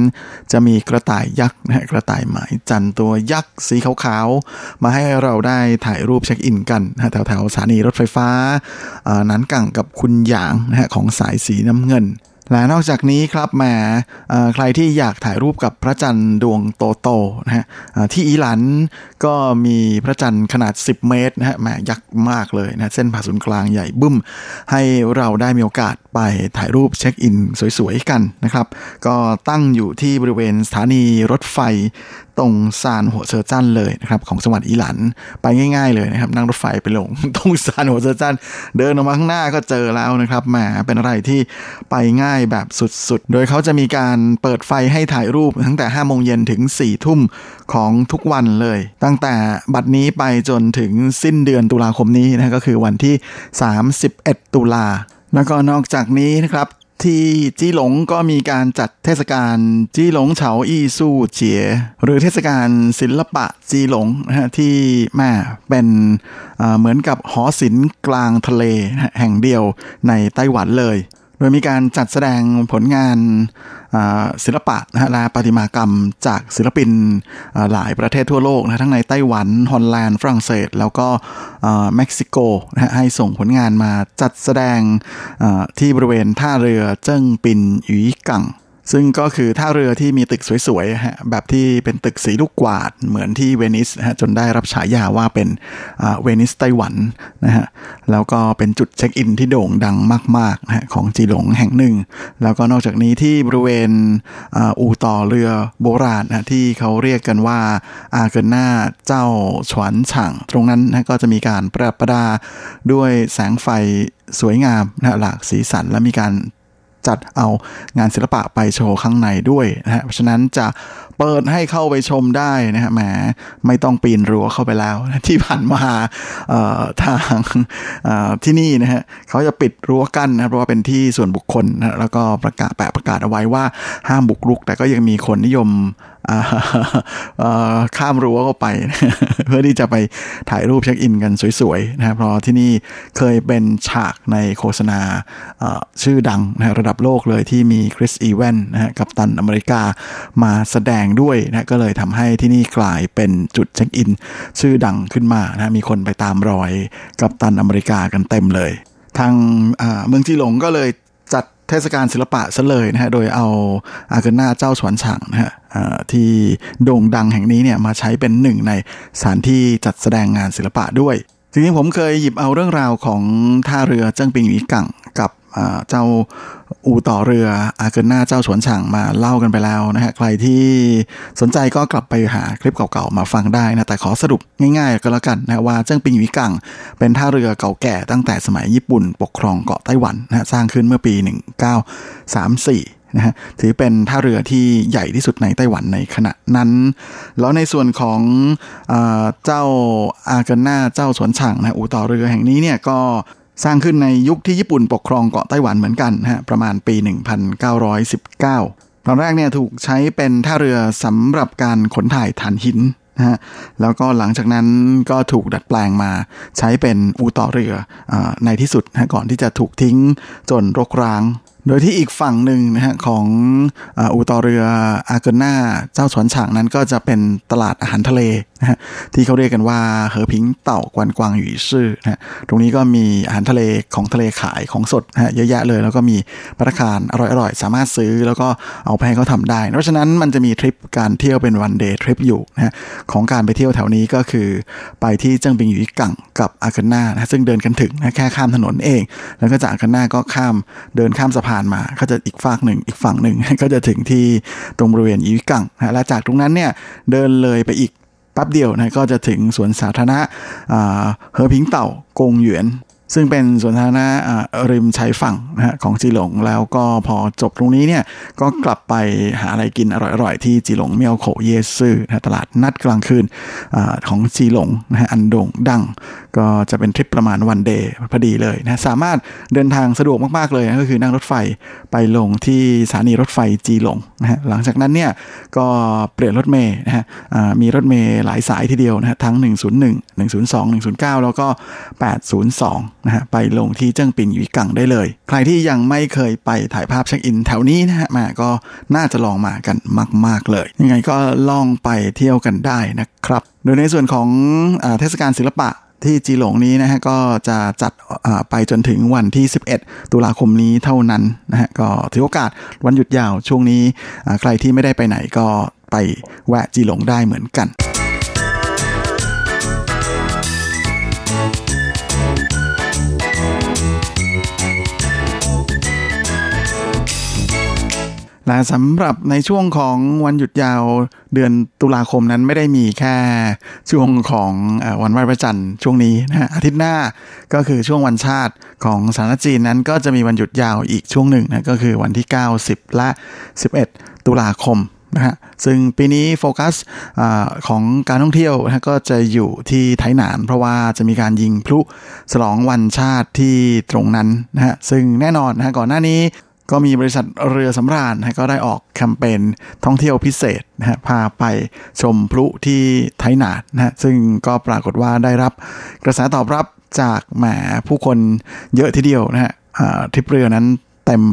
จะมีกระต่ายยักษ์นะฮะกระต่ายหมายจันตัวยักษ์สีขาวๆ มาให้เราได้ถ่ายรูปเช็คอินกันนะแถวแถวๆสถานีรถไฟฟ้านั้นกังกับคุณหยางนะฮะของสายสีน้ำเงิน และนอกจากนี้ครับแหมใครที่อยากถ่ายรูปกับพระจันทร์ดวงโตๆนะฮะที่อีหลันก็มีพระจันทร์ขนาด 10 เมตรนะฮะแหมยักษ์มากเลยนะเส้นผ่าศูนย์กลางใหญ่บึ้ม ให้เราได้มีโอกาสไปถ่ายรูปเช็คอินสวยๆกันนะครับ ก็ตั้งอยู่ที่บริเวณสถานีรถไฟตรงซานหัวเซอร์จันเลยนะครับของจังหวัดอีหลันไปง่ายๆเลยนะครับนั่งรถไฟไปลงตรงซานหัวเซอร์จันเดินออกมาข้างหน้าก็เจอแล้วนะครับแหมเป็นอะไรที่ไปง่ายแบบสุดๆ โดยเขาจะมีการเปิดไฟให้ถ่ายรูปตั้งแต่5โมงเย็นถึง4ทุ่มของทุกวันเลย ตั้งแต่บัดนี้ไปจนถึงสิ้นเดือนตุลาคมนี้นะก็คือวันที่ 31 ตุลา แล้วก็นอกจากนี้นะครับที่จีหลงก็มีการจัดเทศกาลจีหลงเฉาอี้สู้เจีย หรือเทศกาลศิลปะจีหลงนะฮะที่แม่เป็นเหมือนกับหอศิลป์กลางทะเลแห่งเดียวในไต้หวันเลย โดยมีการจัดแสดงผลงานศิลปะนะฮะและประติมากรรมจากศิลปินหลายประเทศทั่วโลกนะทั้งในไต้หวัน ฮอลแลนด์ ฝรั่งเศส แล้วก็เม็กซิโกนะให้ส่งผลงานมาจัดแสดงที่บริเวณท่าเรือเจิ้งปินหยีกัง ซึ่งก็คือท่าเรือที่มีตึกสวยๆฮะแบบที่เป็นตึกสีลูกกวาดเหมือนที่เวนิสฮะจนได้รับฉายาว่าเป็นเวนิสไต้หวันนะฮะแล้วก็เป็นจุดเช็คอินที่โด่งดังมากๆนะฮะของจีหลงแห่งหนึ่ง แล้วก็นอกจากนี้ที่บริเวณอู่ต่อเรือโบราณนะที่เขาเรียกกันว่าอาเกินหน้าเจ้าฉวนฉ่างตรงนั้นนะก็จะมีการประดับประดาด้วยแสงไฟสวยงามนะหลากสีสันและมีการ จัดเอางานศิลปะไปโชว์ข้างในด้วยนะฮะเพราะฉะนั้นจะ เปิดให้เข้าไปชมได้นะฮะแหมไม่ต้องปีนรั้วเข้าไปแล้ว ที่ผ่านมาทางที่นี่นะฮะเขาจะปิดรั้วกั้นนะเพราะว่าเป็นที่ส่วนบุคคลนะแล้วก็ประกาศแปะประกาศเอาไว้ว่าห้ามบุกรุก แต่ก็ยังมีคนนิยมข้ามรั้วเข้าไป เพื่อที่จะไปถ่ายรูปเช็คอินกันสวยๆนะครับเพราะที่นี่เคยเป็นฉากในโฆษณาชื่อดังนะระดับโลกเลยที่มีคริสอีเวนนะฮะกับตันอเมริกามาแสดงด้วยนะก็เลยทำให้ที่นี่กลายเป็นจุดเช็คอิน ชื่อดังขึ้นมานะมีคนไปตามรอยกับตันอเมริกากันเต็มเลย ทางเมืองจีหลงก็เลยจัดเทศกาลศิลปะซะเลยนะฮะ โดยเอาอาเกน่าเจ้าสวนฉางนะฮะที่โด่งดังแห่งนี้เนี่ยมาใช้เป็นหนึ่งในสถานที่จัดแสดงงานศิลปะด้วยจริงๆผมเคยหยิบเอาเรื่องราวของท่าเรือเจิ้งปิงหวีกังกับ เจ้าอู่ต่อเรืออาเกินหน้าเจ้าสวนฉางมาเล่ากันไปแล้วนะฮะใครที่สนใจก็กลับไปหาคลิปเก่าๆมาฟังได้นะ แต่ขอสรุปง่ายๆก็แล้วกันนะว่าเจิ้งปิงหวีกังเป็นท่าเรือเก่าแก่ตั้งแต่สมัยญี่ปุ่นปกครองเกาะไต้หวันนะสร้างขึ้นเมื่อปี 1934นะฮะถือเป็นท่าเรือที่ใหญ่ที่สุดในไต้หวันในขณะนั้น แล้วในส่วนของอเจ้าอาเกินหน้าเจ้าสวนฉางนะอู่ต่อเรือแห่งนี้เนี่ยก็ สร้างขึ้นในยุคที่ญี่ปุ่นปกครองเกาะไต้หวันเหมือนกันฮะประมาณปี 1919 ตอนแรกเนี่ยถูกใช้เป็นท่าเรือสำหรับการขนถ่ายถ่านหินนะฮะแล้วก็หลังจากนั้นก็ถูกดัดแปลงมาใช้เป็นอู่ต่อเรืออในที่สุดนะก่อนที่จะถูกทิ้งจนรกร้าง โดยที่อีกฝั่งหนึ่งนะฮะของอูต่อเรืออาเกน่าเจ้าสวนฉางนั้นก็จะเป็นตลาดอาหารทะเล นะฮะที่เขาเรียกกันว่าเหอพิงเต่ากวนกวางหยูซื่อนะฮะตรงนี้ก็มีอาหารทะเลของทะเลขายของสดนะฮะเยอะแยะเลย แล้วก็มีภัตตาคารอร่อยๆ สามารถซื้อแล้วก็เอาไปให้เขาทำได้ เพราะฉะนั้นมันจะมีทริปการเที่ยวเป็น one day trip อยู่นะฮะของการไปเที่ยวแถวนี้ก็คือ ไปที่เจิ้งปิงหยูกังกับอาเกน่านะซึ่งเดินกันถึงนะแค่ข้ามถนนเอง แล้วก็จากอาเกน่าก็ข้ามเดินข้ามสะพานมาก็จะอีกฝากหนึ่งอีกฝั่งหนึ่งก็จะถึงที่ตรงบริเวณอีกังนะและจากตรงนั้นเนี่ยเดินเลยไปอีก แป๊บเดียวนะก็จะถึงสวนสาธารณะเฮอพิงเต่ากงหยวน ซึ่งเป็นสวนสาธารณะริมชายฝั่งนะฮะของจีหลง แล้วก็พอจบตรงนี้เนี่ยก็กลับไปหาอะไรกินอร่อยๆ ที่จีหลงเมียวโขเยซื่อนะตลาดนัดกลางคืนอของจีหลงนะฮะอันโด่งดัง ก็จะเป็นทริปประมาณวันเดย์พอดีเลยนะสามารถเดินทางสะดวกมากๆเลยนะก็คือนั่งรถไฟไปลงที่สถานีรถไฟจีหลงนะฮะหลังจากนั้นเนี่ยก็เปลี่ยนรถเมย์นะฮะมีรถเมย์หลายสายทีเดียวนะฮะทั้ง 101 102 109 แล้วก็ 802นะฮะไปลงที่เจิ้งปินหยีกังได้เลย ใครที่ยังไม่เคยไปถ่ายภาพเช็คอินแถวนี้นะฮะมาก็น่าจะลองมากันมาก ๆเลย ยังไงก็ลองไปเที่ยวกันได้นะครับ โดยในส่วนของอเทศกาลศิลปะที่จีหลงนี้นะฮะก็จะจัดไปจนถึงวันที่ 11 ตุลาคมนี้เท่านั้นนะฮะก็ถือโอกาสวันหยุดยาวช่วงนี้ใครที่ไม่ได้ไปไหนก็ไปแวะจีหลงได้เหมือนกัน และสำหรับในช่วงของวันหยุดยาวเดือนตุลาคมนั้นไม่ได้มีแค่ช่วงของวันไหว้พระจันทร์ช่วงนี้นะฮะอาทิตย์หน้าก็คือช่วงวันชาติของสาธารณจีนนั้น ก็จะมีวันหยุดยาวอีกช่วงหนึ่งนะก็คือวันที่ 9 10 และ 11 ตุลาคมนะฮะซึ่งปีนี้โฟกัสอของการท่องเที่ยวนะก็จะอยู่ที่ไทหนาน เพราะว่าจะมีการยิงพลุฉลองวันชาติที่ตรงนั้นนะฮะซึ่งแน่นอนนะก่อนหน้านี้ ก็มีบริษัทเรือสำราญนะก็ได้ออกแคมเปญท่องเที่ยวพิเศษนะฮะพาไปชมพลุที่ไทยนาดนะฮะซึ่งก็ปรากฏว่าได้รับกระแสตอบรับจากแหมผู้คนเยอะทีเดียวนะฮะทริปเรือนั้น เต็ม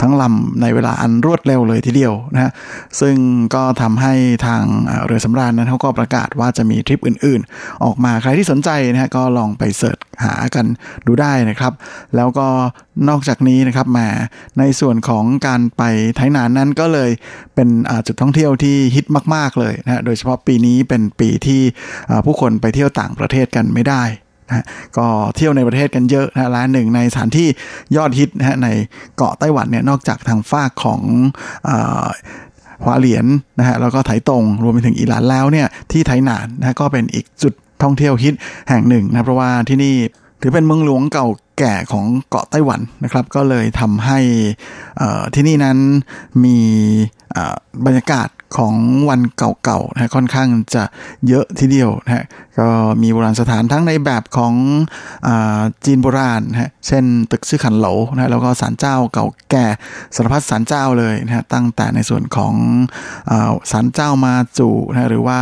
ทั้งลำในเวลาอันรวดเร็วเลยทีเดียวนะฮะซึ่งก็ทำให้ทางเรือสำราญนั้นเขาก็ประกาศว่าจะมีทริปอื่นๆ ออกมาใครที่สนใจนะฮะก็ลองไปเสิร์ชหากันดูได้นะครับ แล้วก็นอกจากนี้นะครับมาในส่วนของการไปไทยนานนั้นก็เลยเป็นจุดท่องเที่ยวที่ฮิตมาก ๆเลยนะโดยเฉพาะปีนี้เป็นปีที่ผู้คนไปเที่ยวต่างประเทศกันไม่ได้ นะก็เที่ยวในประเทศกันเยอะนะร้านหนึ่งในสถานที่ยอดฮิตนะฮะในเกาะไต้หวันเนี่ยนอกจากทางฝากของฮวาเหลียนนะฮะแล้วก็ไถตรงรวมไปถึงอีหลานแล้วเนี่ยที่ไถหนานนะก็เป็นอีกจุดท่องเที่ยวฮิตแห่งหนึ่งนะเพราะว่าที่นี่ถือเป็นเมืองหลวงเก่าแก่ของเกาะไต้หวันนะครับ ก็เลยทำให้ที่นี่นั้นมีบรรยากาศ ของวันเก่าๆนะค่อนข้างจะเยอะทีเดียวนะก็มีโบราณสถานทั้งในแบบของอจีนโบราณนะเช่นตึกซื่อขันโหลนะแล้วก็ศาลเจ้าเก่าแก่สารพัดศาลเจ้าเลยนะตั้งแต่ในส่วนของศาลเจ้ามาจูนะหรือว่า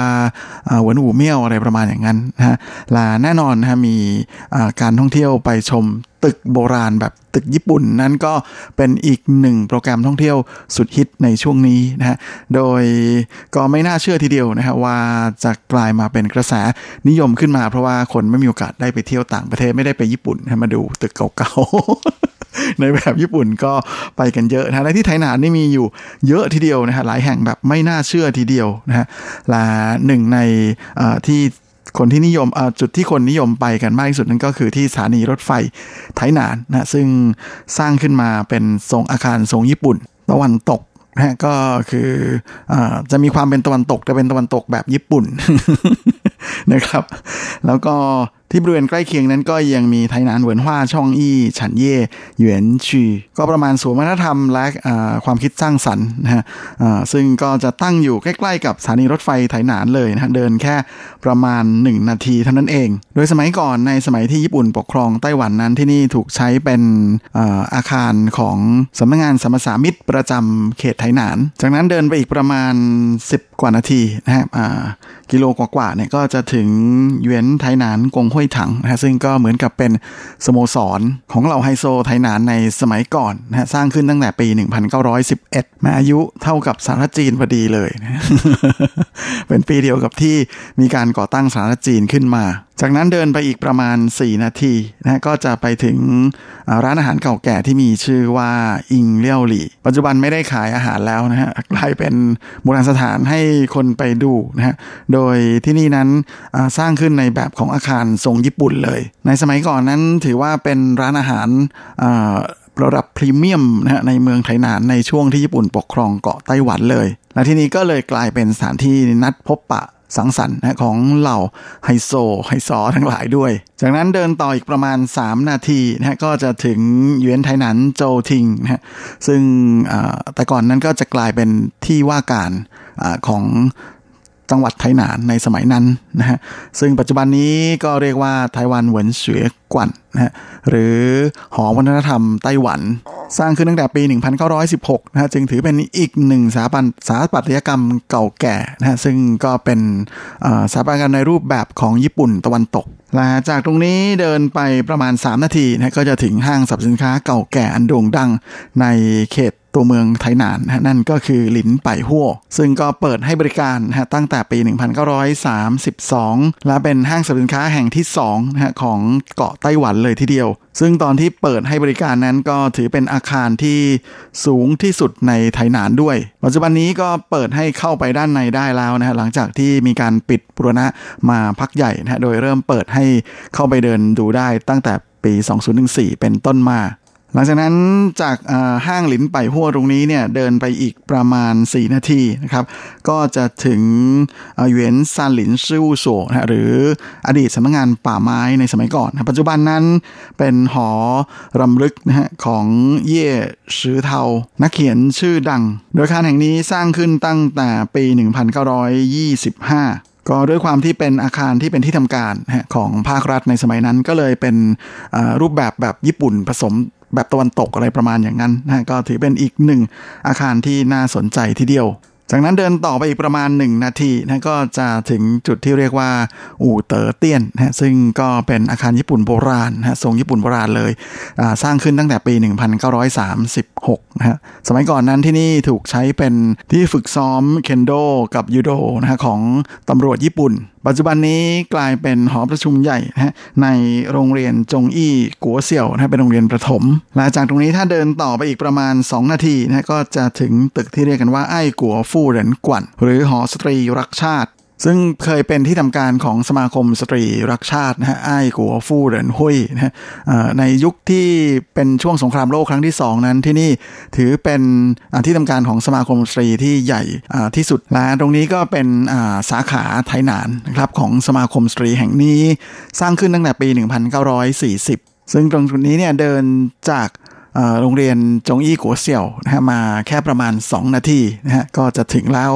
หวนหูเมี่ยวอะไรประมาณอย่างนั้นนะและแน่นอนนะมีการท่องเที่ยวไปชม ตึกโบราณแบบตึกญี่ปุ่นนั้นก็เป็นอีกหนึ่งโปรแกรมท่องเที่ยวสุดฮิตในช่วงนี้นะฮะ โดยก็ไม่น่าเชื่อทีเดียวนะฮะว่าจะกลายมาเป็นกระแสนิยมขึ้นมาเพราะว่าคนไม่มีโอกาสได้ไปเที่ยวต่างประเทศไม่ได้ไปญี่ปุ่นมาดูตึกเก่าๆในแบบญี่ปุ่นก็ไปกันเยอะนะและที่ไทยนานนี่มีอยู่เยอะทีเดียวนะฮะหลายแห่งแบบไม่น่าเชื่อทีเดียวนะฮะและหนึ่งในที่ คนที่นิยมจุดที่คนนิยมไปกันมากที่สุดนั่นก็คือที่สถานีรถไฟไทนานนะซึ่งสร้างขึ้นมาเป็นทรงอาคารทรงญี่ปุ่นตะวันตกนะก็คืออจะมีความเป็นตะวันตกแต่เป็นตะวันตกแบบญี่ปุ่นนะครับ แล้วก็ ที่บริเวณใกล้เคียงนั้นก็ยังมีไทนานเหวินฮวาช่องอี้ฉันเย่หยวนชีก็ประมาณสวนวัฒนธรรมและความคิดสร้างสรรค์นะฮะซึ่งก็จะตั้งอยู่ใกล้ๆกับสถานีรถไฟไทนานเลยนะฮะเดินแค่ประมาณ 1 นาทีเท่านั้นเอง โดยสมัยก่อนในสมัยที่ญี่ปุ่นปกครองไต้หวันนั้นที่นี่ถูกใช้เป็นอาคารของสำนักงานสมสามิตรประจำเขตไทนาน จากนั้นเดินไปอีกประมาณ 10 กว่านาทีนะฮะกิโลกว่าๆเนี่ยก็จะถึงเยวนไทนานกงห้วยถังนะซึ่งก็เหมือนกับเป็นสโมสรของเหล่าไฮโซไทนานในสมัยก่อนนะฮะสร้างขึ้นตั้งแต่ปี 1911 มาอายุเท่ากับสาธารณจีนพอดีเลยนะเป็นปีเดียวกับที่มีการก่อตั้งสาธารณจีนขึ้นมา จากนั้นเดินไปอีกประมาณ 4 นาทีนะก็จะไปถึงร้านอาหารเก่าแก่ที่มีชื่อว่าอิงเลี่ยวหลี่ ปัจจุบันไม่ได้ขายอาหารแล้วนะฮะกลายเป็นโบราณสถานให้คนไปดูนะฮะโดยที่นี่นั้นสร้างขึ้นในแบบของอาคารทรงญี่ปุ่นเลย ในสมัยก่อนนั้นถือว่าเป็นร้านอาหารระดับพรีเมียมนะฮะในเมืองไทนานในช่วงที่ญี่ปุ่นปกครองเกาะไต้หวันเลย และที่นี้ก็เลยกลายเป็นสถานที่นัดพบปะสังสรรค์นะของเหล่าไฮโซไฮซอทั้งหลายด้วย จากนั้นเดินต่ออีกประมาณ 3 นาทีนะก็จะถึงเยวนไทหนันโจทิงนะซึ่งแต่ก่อนนั้นก็จะกลายเป็นที่ว่าการอของ จังหวัดไทหนานในสมัยนั้นนะฮะซึ่งปัจจุบันนี้ก็เรียกว่าไต้หวันเหวินเสวยกวนนะฮะหรือหอวัฒนธรรมไต้หวัน สร้างขึ้นตั้งแต่ปี 1916นะฮะจึงถือเป็นอีกหนึ่งสถาบันสถาปัตยกรรมเก่าแก่นะฮะซึ่งก็เป็นสถาปัตยกรรมในรูปแบบของญี่ปุ่นตะวันตกและจากตรงนี้เดินไปประมาณ 3 นาทีนะก็จะถึงห้างสรรพสินค้าเก่าแก่อันโด่งดังในเขต ตัวเมืองไทหนานนะนั่นก็คือหลินไปหัวซึ่งก็เปิดให้บริการนะตั้งแต่ปี 1932 และเป็นห้างสรรพสินค้าแห่งที่2นะของเกาะไต้หวันเลยทีเดียว ซึ่งตอนที่เปิดให้บริการนั้นก็ถือเป็นอาคารที่สูงที่สุดในไทหนานด้วย ปัจจุบันนี้ก็เปิดให้เข้าไปด้านในได้แล้วนะฮะหลังจากที่มีการปิดบุรณะมาพักใหญ่นะโดยเริ่มเปิดให้เข้าไปเดินดูได้ตั้งแต่ปี 2014 เป็นต้นมา หลังจากนั้นจากห้างหลินไปหัวตรงนี้เนี่ยเดินไปอีกประมาณ 4 นาทีนะครับ ก็จะถึงเหวียนซานหลินซิวโซนะหรืออดีตสำนักงงานป่าไม้ในสมัยก่อนปัจจุบันนั้นเป็นหอรำลึกนะฮะของเย่ชือเทา นักเขียนชื่อดัง โดยอาคารแห่งนี้สร้างขึ้นตั้งแต่ปี 1925ก็ด้วยความที่เป็นอาคารที่เป็นที่ทำการของภาครัฐในสมัยนั้นก็เลยเป็นรูปแบบแบบญี่ปุ่นผสม แบบตะวันตกอะไรประมาณอย่างนั้นนะก็ถือเป็นอีกหนึ่งอาคารที่น่าสนใจทีเดียว จากนั้นเดินต่อไปอีกประมาณ 1 นาทีนะก็จะถึงจุดที่เรียกว่า อู่เต๋อเตี้ยนนะซึ่งก็เป็นอาคารญี่ปุ่นโบราณนะทรงญี่ปุ่นโบราณเลยสร้างขึ้นตั้งแต่ปี 1936นะฮะสมัยก่อนนั้นที่นี่ถูกใช้เป็นที่ฝึกซ้อมเคนโดกับยูโดนะของตำรวจญี่ปุ่นปัจจุบันนี้กลายเป็นหอประชุมใหญ่นะในโรงเรียนจงอี้กัวเสี่ยวนะเป็นโรงเรียนประถมหลังจากตรงนี้ถ้าเดินต่อไปอีกประมาณ 2 นาทีนะก็จะถึงตึกที่เรียกกันว่าไอ้กัวฟู่เหรินกวนหรือหอสตรีรักชาติ ซึ่งเคยเป็นที่ทำการของสมาคมสตรีรักชาตินะฮะไอ้กัวฟู่เหรินหุยนะฮะในยุคที่เป็นช่วงสงครามโลกครั้งที่ 2 นั้นที่นี่ถือเป็นที่ทำการของสมาคมสตรีที่ใหญ่ที่สุดและตรงนี้ก็เป็นสาขาไทยนานนะครับของสมาคมสตรีแห่งนี้ สร้างขึ้นตั้งแต่ปี 1940 ซึ่งตรงจุดนี้เนี่ยเดินจาก โรงเรียนจงอี้กัวเสี่ยวนะฮะมาแค่ประมาณ 2 นาทีนะฮะก็จะถึงแล้ว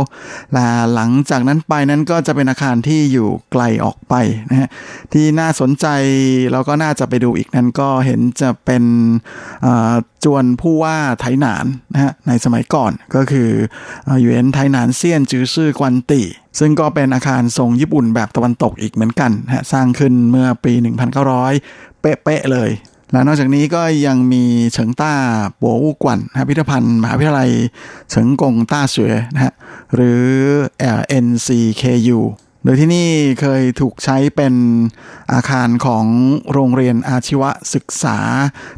ละหลังจากนั้นไปนั้นก็จะเป็นอาคารที่อยู่ไกลออกไปนะฮะที่น่าสนใจเราก็น่าจะไปดูอีกนั้นก็เห็นจะเป็นจวนผู้ว่าไทหนานนะฮะในสมัยก่อนก็คืออยู่เอ็นไทหนานเซียนจือซื่อกวันตีซึ่งก็เป็นอาคารทรงญี่ปุ่นแบบตะวันตกอีกเหมือนกันฮะสร้างขึ้นเมื่อปี 1900 เป๊ะๆเลย และนอกจากนี้ก็ยังมีเฉิงต้าปัวอู่กวนพิพิธภัณฑ์มหาวิทยาลัยเฉิงกงต้าเสวยนะฮะหรือ NCKU โดยที่นี่เคยถูกใช้เป็นอาคารของโรงเรียนอาชีวศึกษา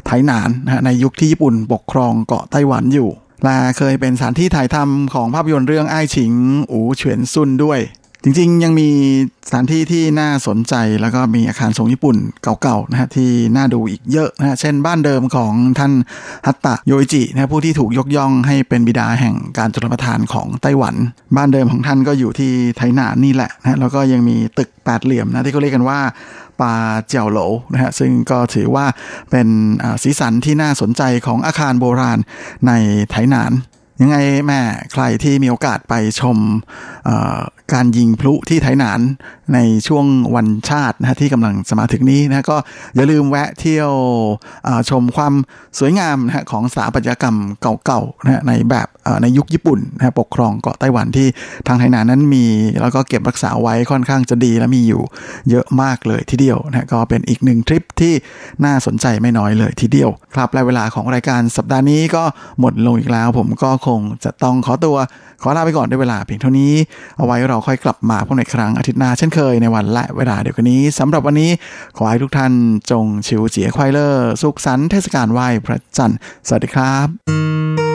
ไทหนานนะในยุคที่ญี่ปุ่นปกครองเกาะไต้หวันอยู่และเคยเป็นสถานที่ถ่ายทำของภาพยนตร์เรื่องไอ้ฉิง อูเฉียนซุนด้วย จริงๆ ยังมีสถานที่ที่น่าสนใจแล้วก็มีอาคารทรงญี่ปุ่นเก่าๆนะฮะที่น่าดูอีกเยอะนะฮะเช่นบ้านเดิมของท่านฮัตตะโยอิจินะผู้ที่ถูกยกย่องให้เป็นบิดาแห่งการจุลประทานของไต้หวัน บ้านเดิมของท่านก็อยู่ที่ไทหนานนี่แหละนะแล้วก็ยังมีตึกแปดเหลี่ยมนะที่เขาเรียกกันว่าปาเจียวโหลนะฮะซึ่งก็ถือว่าเป็นสีสันที่น่าสนใจของอาคารโบราณในไทหนานยังไงแม่ใครที่มีโอกาสไปชม การยิงพลุที่ไทยนานในช่วงวันชาตินะที่กำลังสมาถึงนี้นะก็อย่าลืมแวะเที่ยวชมความสวยงามนะของสถาปัตยกรรมเก่าๆนะในแบบในยุคญี่ปุ่นนะปกครองเกาะไต้หวันที่ทางไทยนานนั้นมี แล้วก็เก็บรักษาไว้ค่อนข้างจะดีและมีอยู่เยอะมากเลยทีเดียวนะก็เป็นอีกหนึ่งทริปที่น่าสนใจไม่น้อยเลยทีเดียว ครับและเวลาของรายการสัปดาห์นี้ก็หมดลงอีกแล้ว ผมก็คงจะต้องขอตัวขอลาไปก่อนด้วยเวลาเพียงเท่านี้เอาไว้เราค่อยกลับมาพบในครั้งอาทิตย์หน้าเช่นเคยในวันและเวลาเดียวกันนี้สำหรับวันนี้ขอให้ทุกท่านจงชิวเจียควายเลอร์สุขสันต์เทศกาลไหว้พระจันทร์สวัสดีครับ